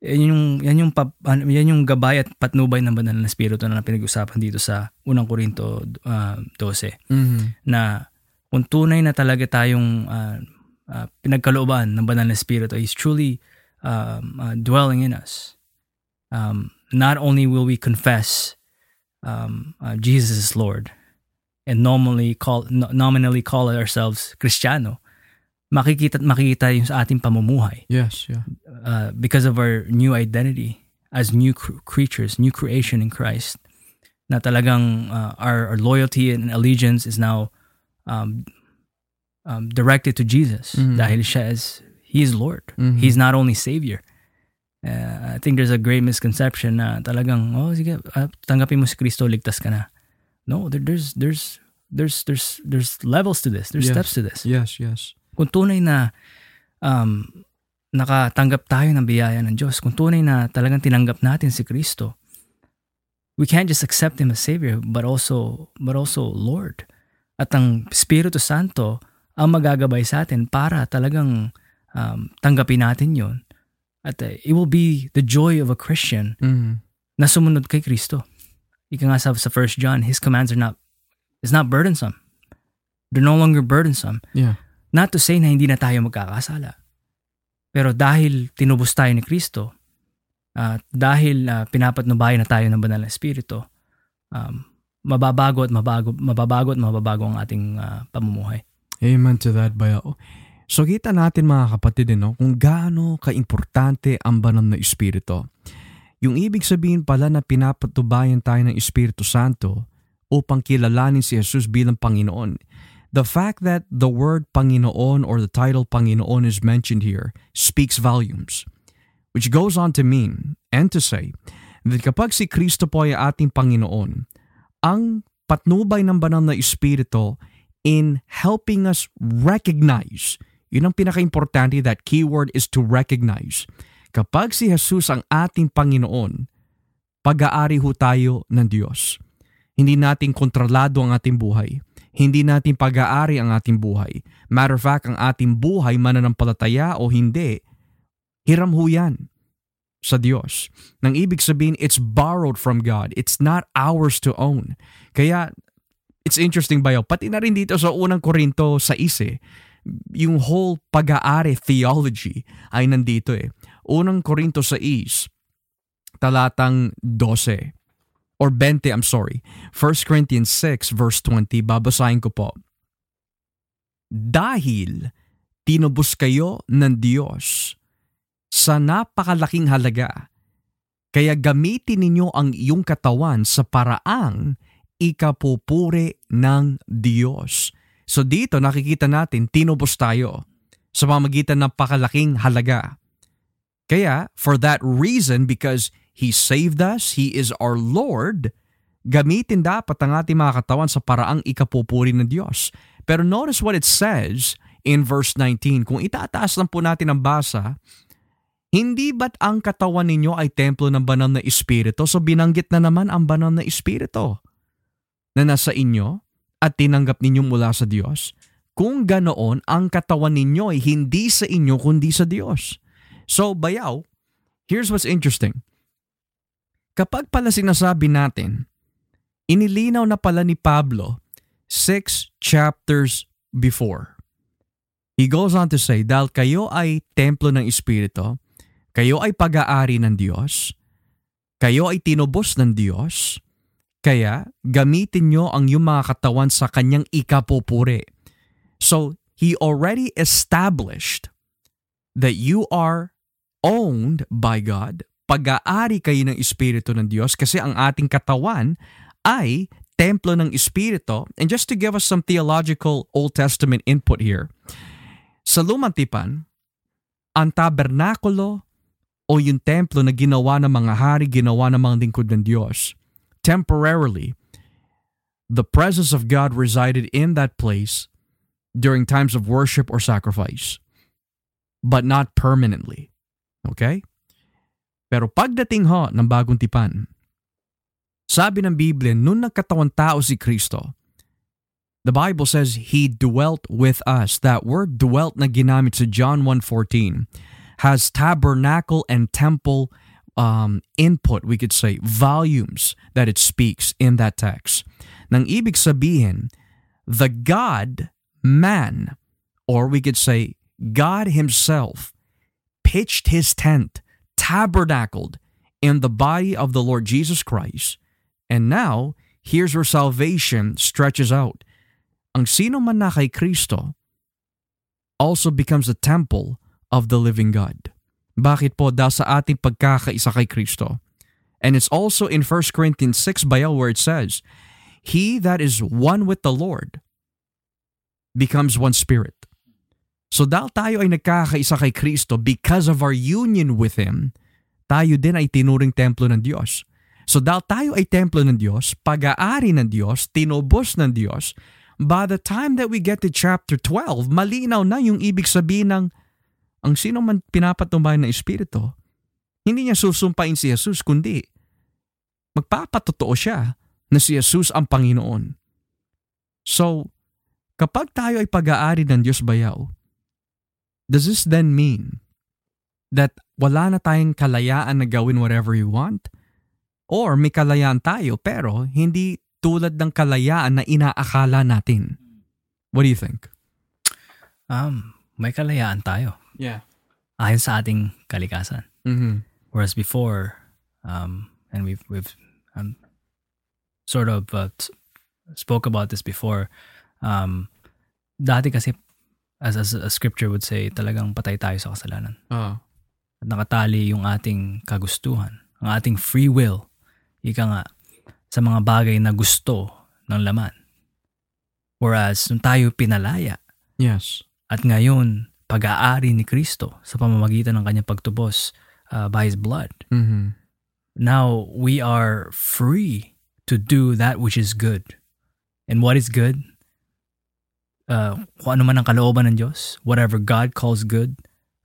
Yan yung yan yung pap- yan yung gabay at patnubay ng banal na espiritu na pinag-usapan dito sa unang Korinto uh, 12 Mhm. na kung tunay na talaga tayong uh, uh, pinagkalooban ng banal na espiritu is truly um, uh, dwelling in us. Um, not only will we confess um, uh, Jesus is Lord and normally call no- nominally call ourselves Kristiyano, makikita at makikita yung sa ating pamumuhay Yes, yeah. uh, because of our new identity as new cr- creatures, new creation in Christ. Na talagang uh, our, our loyalty and allegiance is now um, um, directed to Jesus Mhm. dahil siya is he is Lord. Mhm. He's not only Savior. Uh, I think there's a great misconception na talagang oh sige uh, tanggapin mo si Kristo ligtas ka na. No, there, there's there's there's there's there's levels to this. There's Yes. steps to this Yes, yes. kung tunay na um, nakatanggap tayo ng biyaya ng Diyos, kung tunay na talagang tinanggap natin si Kristo, we can't just accept Him as Savior, but also, but also Lord. At ang Espiritu Santo ang magagabay sa atin para talagang um, tanggapin natin yon At uh, it will be the joy of a Christian Mhm. na sumunod kay Kristo. Ika nga sa, sa 1 John, His commands are not, is not burdensome. They're no longer burdensome. Yeah. Not to say na hindi na tayo magkakasala. Pero dahil tinubos tayo ni Kristo, at dahil uh, pinapatnubayan na tayo ng banal na espiritu, um, mababago at mabago, mababago at mababago ang ating uh, pamumuhay. Amen to that, Bayo. So kita natin mga kapatid eh, no, kung gaano kaimportante ang banal na Espiritu. Yung ibig sabihin pala na pinapatubayan tayo ng Espiritu Santo upang kilalanin si Jesus bilang Panginoon. The fact that the word Panginoon or the title Panginoon is mentioned here speaks volumes. Which goes on to mean and to say that kapag si Kristo po ay ating Panginoon, ang patnubay ng banal na Espiritu in helping us recognize. Yun ang pinaka-importante, that keyword is to recognize. Kapag si Jesus ang ating Panginoon, pag-aari ho tayo ng Diyos. Hindi natin kontrolado ang ating buhay. Hindi natin pag-aari ang ating buhay. Matter of fact, ang ating buhay, mananampalataya o hindi, hiram ho yan sa Diyos. Nang ibig sabihin, it's borrowed from God. It's not ours to own. Kaya it's interesting ba yun? Pati na rin dito sa unang Korinto sa ise, yung whole pag-aari theology ay nandito eh. Unang Korinto sa is, talatang 12 or 20, I'm sorry. 1 Corinthians 6 verse 20, babasahin ko po. Dahil tinubos kayo ng Diyos sa napakalaking halaga, kaya gamitin ninyo ang iyong katawan sa paraang ikapupuri ng Diyos. So dito nakikita natin tinubos tayo sa pamagitan ng pakalaking halaga. Kaya for that reason because He saved us, He is our Lord, gamitin dapat ang ating mga katawan sa paraang ikapupuri ng Diyos. Pero notice what it says in verse 19. Kung itataas lang po natin ang basa, hindi ba't ang katawan ninyo ay templo ng banal na espiritu? So binanggit na naman ang banal na espiritu na nasa inyo at tinanggap ninyo mula sa Diyos. Kung ganoon, ang katawan ninyo ay hindi sa inyo kundi sa Diyos. So bayaw, here's what's interesting. Kapag pala sinasabi natin, inilinaw na pala ni Pablo six chapters before. He goes on to say, dahil kayo ay templo ng Espiritu, kayo ay pag-aari ng Diyos, kayo ay tinubos ng Diyos, kaya gamitin nyo ang iyong mga katawan sa kanyang ikapupuri. So, he already established that you are owned by God. Pag-aari kayo ng Espiritu ng Diyos kasi ang ating katawan ay templo ng Espiritu. And just to give us some theological Old Testament input here, sa Lumang Tipan, ang tabernakulo o yung templo na ginawa ng mga hari, ginawa ng mga lingkod ng Diyos, temporarily, the presence of God resided in that place during times of worship or sacrifice. but not permanently. Okay? Pero pagdating ho ng bagong tipan, sabi ng Biblia, nung nagkatawan tao si Kristo, the Bible says He dwelt with us. That word dwelt na ginamit sa John 1.14 has tabernacle and temple um, input, we could say, volumes that it speaks in that text. Nang ibig sabihin, the God, man, or we could say, God Himself, pitched His tent, tabernacled in the body of the Lord Jesus Christ. And now, here's where salvation stretches out. Ang sino man na kay Kristo also becomes a temple of the living God. Bakit po? Dahil sa ating pagkakaisa kay Kristo. And it's also in 1 Corinthians 6 bayaw where it says, He that is one with the Lord becomes one spirit. So dahil tayo ay nagkakaisa kay Kristo because of our union with Him, tayo din ay tinuring templo ng Diyos. So dahil tayo ay templo ng Diyos, pag-aari ng Diyos, tinubos ng Diyos, by the time that we get to chapter 12, malinaw na yung ibig sabihin ng ang sino man pinapatumbay ng Espiritu, hindi niya susumpain si Jesus, kundi magpapatotoo siya na si Jesus ang Panginoon. So, kapag tayo ay pag-aari ng Diyos bayaw, does this then mean that wala na tayong kalayaan na gawin whatever you want? Or may kalayaan tayo pero hindi tulad ng kalayaan na inaakala natin? What do you think? Um, may kalayaan tayo. Yeah. Ayon sa ating kalikasan. Mm-hmm. Whereas before, um, and we've we've um, sort of uh, spoke about this before. Um, dati kasi, as, as a scripture would say, talagang patay tayo sa kasalanan. Uh, At nakatali yung ating kagustuhan, ang ating free will, ika nga, sa mga bagay na gusto ng laman. Whereas, nung tayo pinalaya, yes. at ngayon, pag-aari ni Kristo sa pamamagitan ng kanyang pagtubos uh, by His blood. Mm-hmm. Now we are free to do that which is good. And what is good? Uh, kung ano man ang kalooban ng Diyos, whatever God calls good,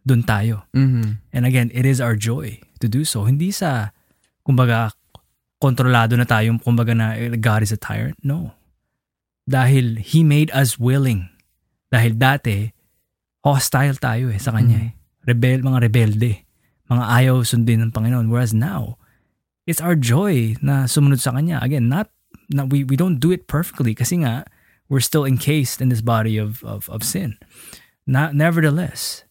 dun tayo. Mm-hmm. And again, it is our joy to do so. Hindi sa, kumbaga, kontrolado na tayo, kumbaga na God is a tyrant. No. Dahil He made us willing. Dahil dati, hostile tayo eh sa Kanya eh. Rebel, mga rebelde. Mga ayaw sundin ng Panginoon. Whereas now, it's our joy na sumunod sa Kanya. Again, not, not we, we don't do it perfectly kasi nga, we're still encased in this body of, of, of sin. Na, nevertheless,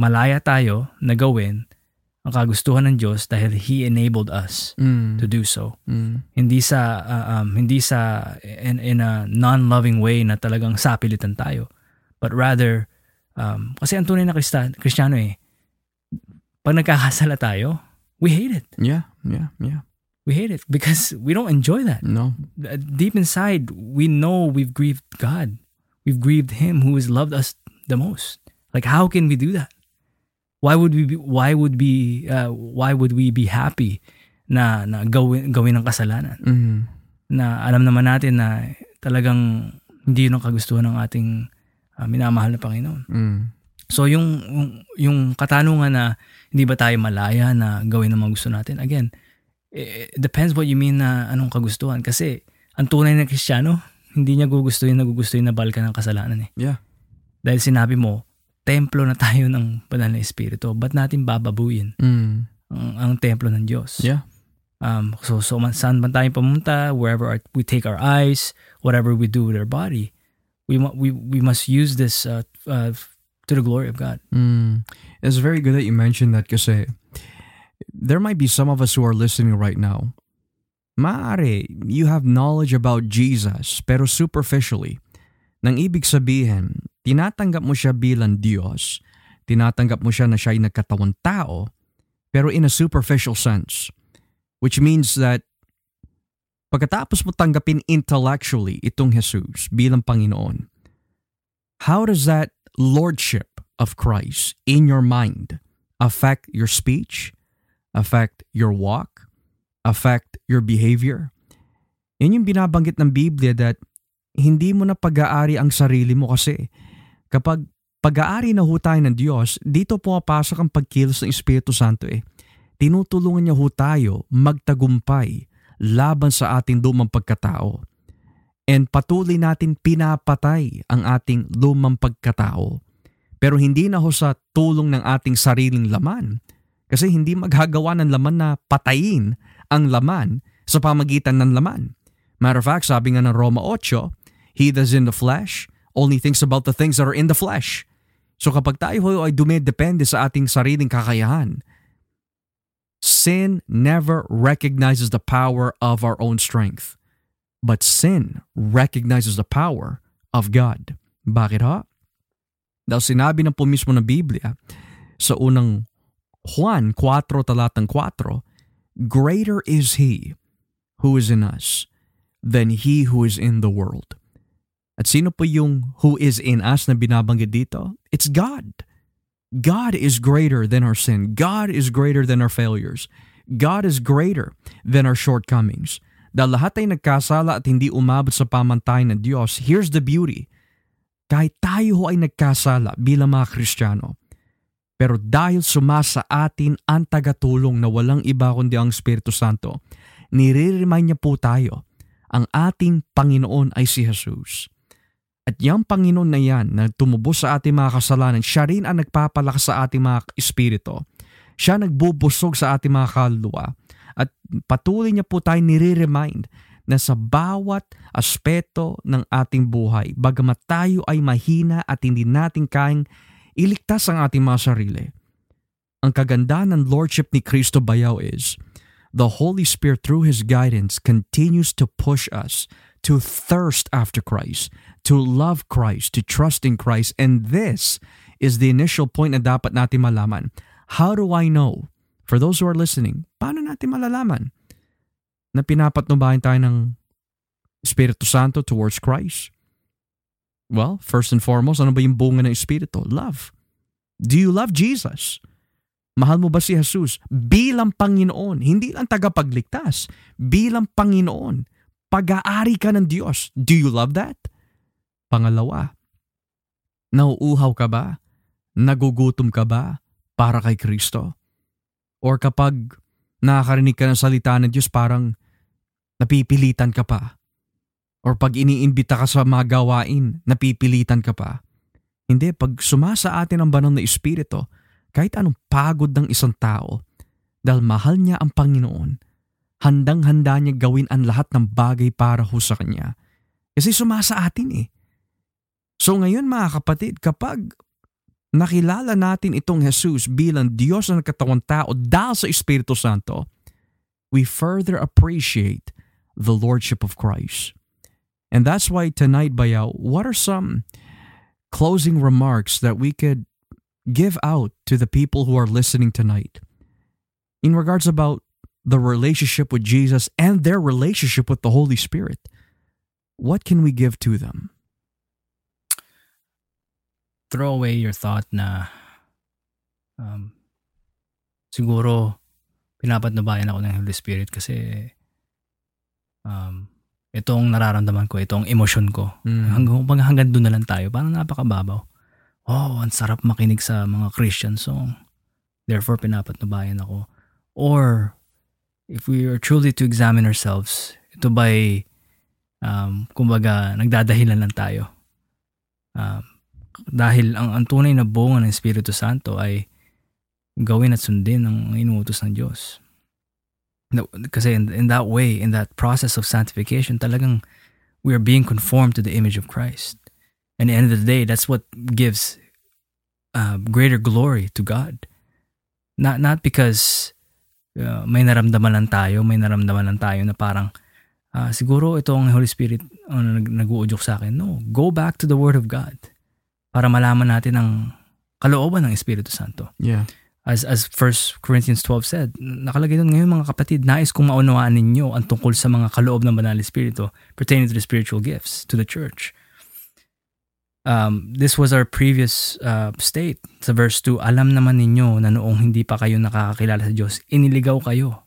malaya tayo na gawin ang kagustuhan ng Diyos dahil He enabled us Mm. to do so. Mm. Hindi sa uh, um, hindi sa in, in a non-loving way na talagang sapilitan tayo. But rather um, kasi ang tunay na Krista, Kristiyano eh pag nagkakasala tayo, we hate it. Yeah, yeah, yeah. We hate it because we don't enjoy that. No. Deep inside, we know we've grieved God. We've grieved Him who has loved us the most. Like, how can we do that? Why would we? Be, why would be? Uh, why would we be happy na na gawin gawin ng kasalanan? Mm. Na alam naman natin na talagang hindi yun ang kagustuhan ng ating uh, minamahal na Panginoon. Mm. So yung yung, yung katanungan na hindi ba tayo malaya na gawin ang mga gusto natin? Again, it depends what you mean na anong kagustuhan. Kasi ang tunay na Kristiyano, hindi niya gugustuhin na gugustuhin na balikan ng kasalanan eh. Yeah. Dahil sinabi mo, templo na tayo ng banal na espiritu. Ba't natin bababuin Mm. ang, ang templo ng Diyos? Yeah. Um, so, so man, saan man tayo pumunta, wherever our, we take our eyes, whatever we do with our body, we, we, we must use this uh, uh, to the glory of God. Mm. It's very good that you mentioned that kasi there might be some of us who are listening right now. Maari, you have knowledge about Jesus pero superficially. Nang ibig sabihin, tinatanggap mo siya bilang Diyos, tinatanggap mo siya na siya ay nagkatawang tao, pero in a superficial sense. Which means that pagkatapos mo tanggapin intellectually itong Jesus bilang Panginoon, how does that lordship of Christ in your mind affect your speech, affect your walk, affect your behavior? Yan yung binabanggit ng Biblia that hindi mo na pag-aari ang sarili mo kasi kapag pag-aari na ho tayo ng Diyos, dito pumapasok ang pagkilos ng Espiritu Santo eh. Tinutulungan niya ho tayo magtagumpay laban sa ating lumang pagkatao. And patuloy natin pinapatay ang ating lumang pagkatao. Pero hindi na ho sa tulong ng ating sariling laman. Kasi hindi maghagawa ng laman na patayin ang laman sa pamagitan ng laman. Matter of fact, sabi nga ng Roma 8, He that's in the flesh only thinks about the things that are in the flesh. So kapag tayo ho ay dumidepende sa ating sariling kakayahan, sin never recognizes the power of our own strength. But sin recognizes the power of God. Bakit ha? Dahil sinabi ng po mismo ng Biblia sa unang Juan 4 talatang 4, Greater is He who is in us than He who is in the world. At sino po yung who is in us na binabanggit dito? It's God. God is greater than our sin. God is greater than our failures. God is greater than our shortcomings. Dahil lahat ay nagkasala at hindi umabot sa pamantayan ng Diyos, here's the beauty. Kahit tayo ay nagkasala bilang mga Kristiyano, pero dahil sumasa atin ang tagatulong na walang iba kundi ang Espiritu Santo, nire-remind niya po tayo, ang ating Panginoon ay si Jesus. At yung Panginoon na yan na tumubos sa ating mga kasalanan, siya rin ang nagpapalakas sa ating mga espiritu. Siya nagbubusog sa ating mga kaluluwa. At patuloy niya po tayo nire-remind na sa bawat aspeto ng ating buhay, bagamat tayo ay mahina at hindi natin kayang iligtas ang ating mga sarili. Ang kagandahan ng Lordship ni Kristo Bayaw is, the Holy Spirit through His guidance continues to push us to thirst after Christ, to love Christ, to trust in Christ. And this is the initial point na dapat natin malaman. How do I know? For those who are listening, paano natin malalaman na pinapatnubayan tayo ng Espiritu Santo towards Christ? Well, first and foremost, ano ba yung bunga ng Espiritu? Love. Do you love Jesus? Mahal mo ba si Jesus bilang Panginoon? Hindi lang tagapagligtas, bilang Panginoon. Pag-aari ka ng Diyos. Do you love that? Pangalawa, nauuhaw ka ba? Nagugutom ka ba para kay Kristo? Or kapag nakakarinig ka ng salita ng Diyos, parang napipilitan ka pa? Or pag iniimbita ka sa mga gawain, napipilitan ka pa? Hindi, pag sumasa atin ang banal na Espiritu, kahit anong pagod ng isang tao, dahil mahal niya ang Panginoon, handang-handa niya gawin ang lahat ng bagay para ho sa Kanya. Kasi sumasa atin eh. So ngayon mga kapatid, kapag nakilala natin itong Jesus bilang Diyos na nagkatawang tao dahil sa Espiritu Santo, we further appreciate the Lordship of Christ. And that's why tonight, Bayaw, what are some closing remarks that we could give out to the people who are listening tonight in regards about the relationship with Jesus and their relationship with the Holy Spirit? What can we give to them? Throw away your thought na um, siguro pinapatnubayan ako ng Holy Spirit kasi um, itong nararamdaman ko, itong emosyon ko. Mm. Hanggang, hanggang doon na lang tayo. Parang napakababaw. Oh, ang sarap makinig sa mga Christian song. Therefore, pinapatnubayan ako. Or, if we are truly to examine ourselves, ito ba'y, um, kumbaga, nagdadahilan lang tayo. Um, dahil ang, ang tunay na bunga ng Espiritu Santo ay gawin at sundin ang inuutos ng Diyos. Kasi in, in that way, in that process of sanctification, talagang we are being conformed to the image of Christ. And at the end of the day, that's what gives uh, greater glory to God. Not not because uh, may naramdaman lang tayo, may naramdaman lang tayo na parang uh, siguro ito ang Holy Spirit ang nag- nag-uudyok sa akin. No, go back to the Word of God para malaman natin ang kalooban ng Espiritu Santo. Yeah. As as 1 Corinthians 12 said, nakalagay doon ngayon mga kapatid, nais kong maunawaan ninyo ang tungkol sa mga kaloob ng banal na Espiritu pertaining to the spiritual gifts to the church. Um, this was our previous uh, state. Sa verse 2, alam naman ninyo na noong hindi pa kayo nakakakilala sa Diyos, iniligaw kayo.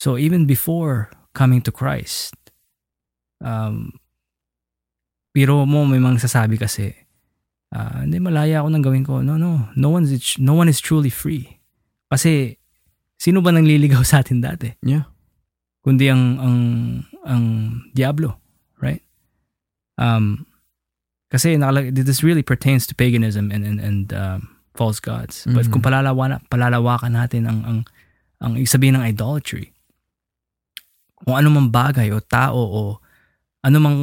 So even before coming to Christ, um, pero mo may mga sasabi kasi, Ah, hindi malaya ako nang gawin ko. No, no. No one is no one is truly free. Kasi sino ba nang liligaw sa atin dati? Yeah. Kundi ang ang ang diablo, right? Um kasi nakalag- this really pertains to paganism and and, and um, false gods. But Mhm. kung palalawa palalawakan natin ang ang ang sabihin ng idolatry, kung ano mang bagay o tao o ano mang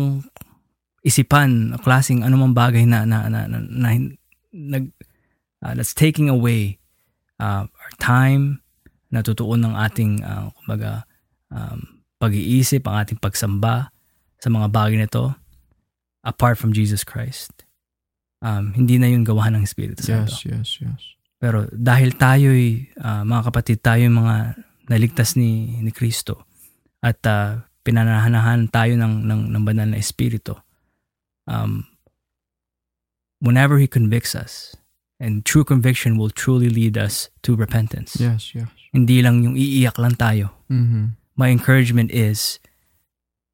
isipan, o klaseng ano mang bagay na na na, na, na nag uh, that's taking away uh, our time, natutuon ng ating uh, kumbaga um, pag-iisip, ang ating pagsamba sa mga bagay na to apart from Jesus Christ. Um, hindi na yun gawahan ng Espiritu Santo. Yes, yes, yes. Pero dahil tayo'y, ah, mga kapatid, tayo yung mga naligtas ni, ni Kristo at uh, pinanahanahan tayo ng, ng, ng banal na Espiritu, um, whenever He convicts us, and true conviction will truly lead us to repentance. Yes, yes. Hindi lang yung iiyak lang tayo. Mm-hmm. My encouragement is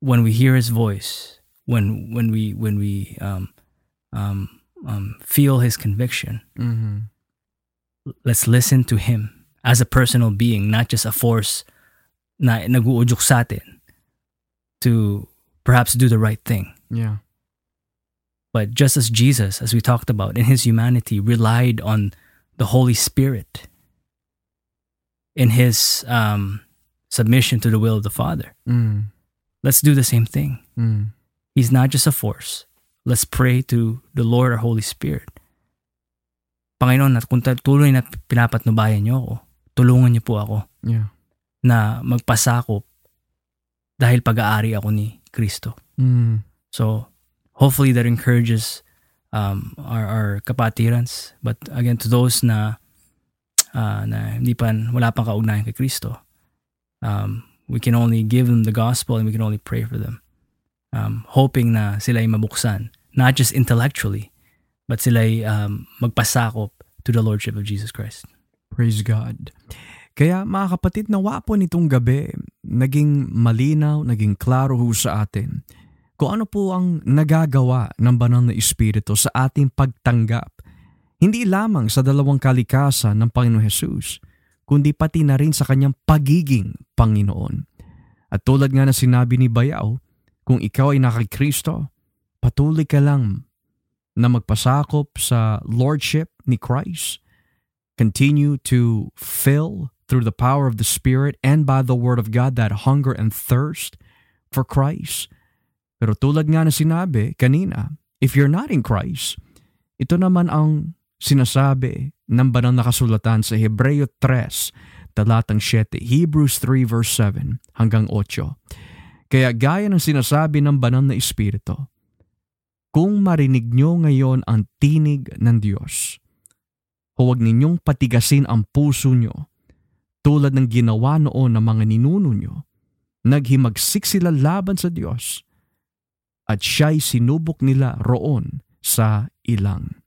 when we hear His voice, when when we when we um, um, um, feel His conviction, Mm-hmm. let's listen to him as a personal being, not just a force na naguudyok sa atin to perhaps do the right thing. Yeah. But just as Jesus, as we talked about, in his humanity, relied on the Holy Spirit in his um, submission to the will of the Father, Mm. let's do the same thing. Mm. He's not just a force. Let's pray to the Lord, our Holy Spirit. Panginoon, at kung tuloy na pinapatnubayan niyo ako, tulungan niyo po ako Yeah. na magpasakop dahil pag-aari ako ni Kristo. Mm. So, hopefully that encourages um, our, our kapatirans. But again, to those na, uh, na hindi pa, wala pang kaugnayan kay Kristo, um, we can only give them the gospel and we can only pray for them. Um, hoping na sila ay mabuksan, not just intellectually, but sila ay um, magpasakop to the Lordship of Jesus Christ. Praise God. Kaya mga kapatid, nawa po nitong gabi, naging malinaw, naging klaro ho sa atin kung ano po ang nagagawa ng banal na Espiritu sa ating pagtanggap. Hindi lamang sa dalawang kalikasan ng Panginoon Jesus, kundi pati na rin sa kanyang pagiging Panginoon. At tulad nga na sinabi ni Bayaw, kung ikaw ay nakakristo, patuloy ka lang na magpasakop sa Lordship ni Christ continue to fill through the power of the Spirit and by the Word of God that hunger and thirst for Christ. Pero tulad nga na sinabi kanina, if you're not in Christ, ito naman ang sinasabi ng banal na kasulatan sa Hebreo 3, talatang 7, Hebrews 3 verse 7 hanggang 8. Kaya gaya ng sinasabi ng banal na Espiritu, kung marinig nyo ngayon ang tinig ng Diyos, huwag ninyong patigasin ang puso nyo tulad ng ginawa noon ng mga ninuno nyo. Naghimagsik sila laban sa Diyos at siya'y sinubok nila roon sa ilang.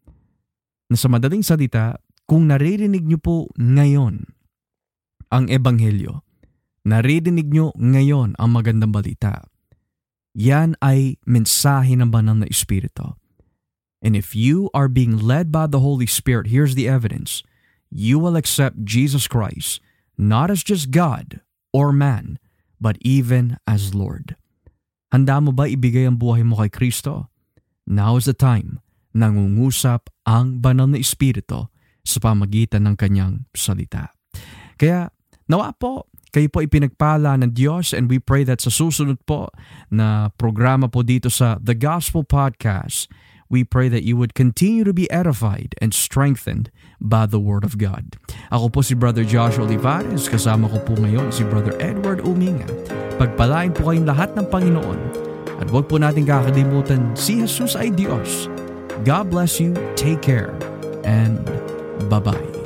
Na sa madaling salita, kung naririnig nyo po ngayon ang Ebanghelyo, naririnig nyo ngayon ang magandang balita, yan ay mensahe ng banal na Espiritu. And if you are being led by the Holy Spirit, here's the evidence. You will accept Jesus Christ not as just God or man, but even as Lord. Handa mo ba ibigay ang buhay mo kay Kristo? Now is the time nangungusap ang banal na Espiritu sa pamagitan ng kanyang salita. Kaya nawa po, kayo po ipinagpala ng Diyos and we pray that sa susunod po na programa po dito sa The Gospel Podcast, we pray that you would continue to be edified and strengthened by the Word of God. Ako po si Brother Joshua Olivares, kasama ko po ngayon si Brother Edward Uminga. Pagpalain po kayong lahat ng Panginoon at huwag po natin kakalimutan si Jesus ay Diyos. God bless you, take care, and bye-bye.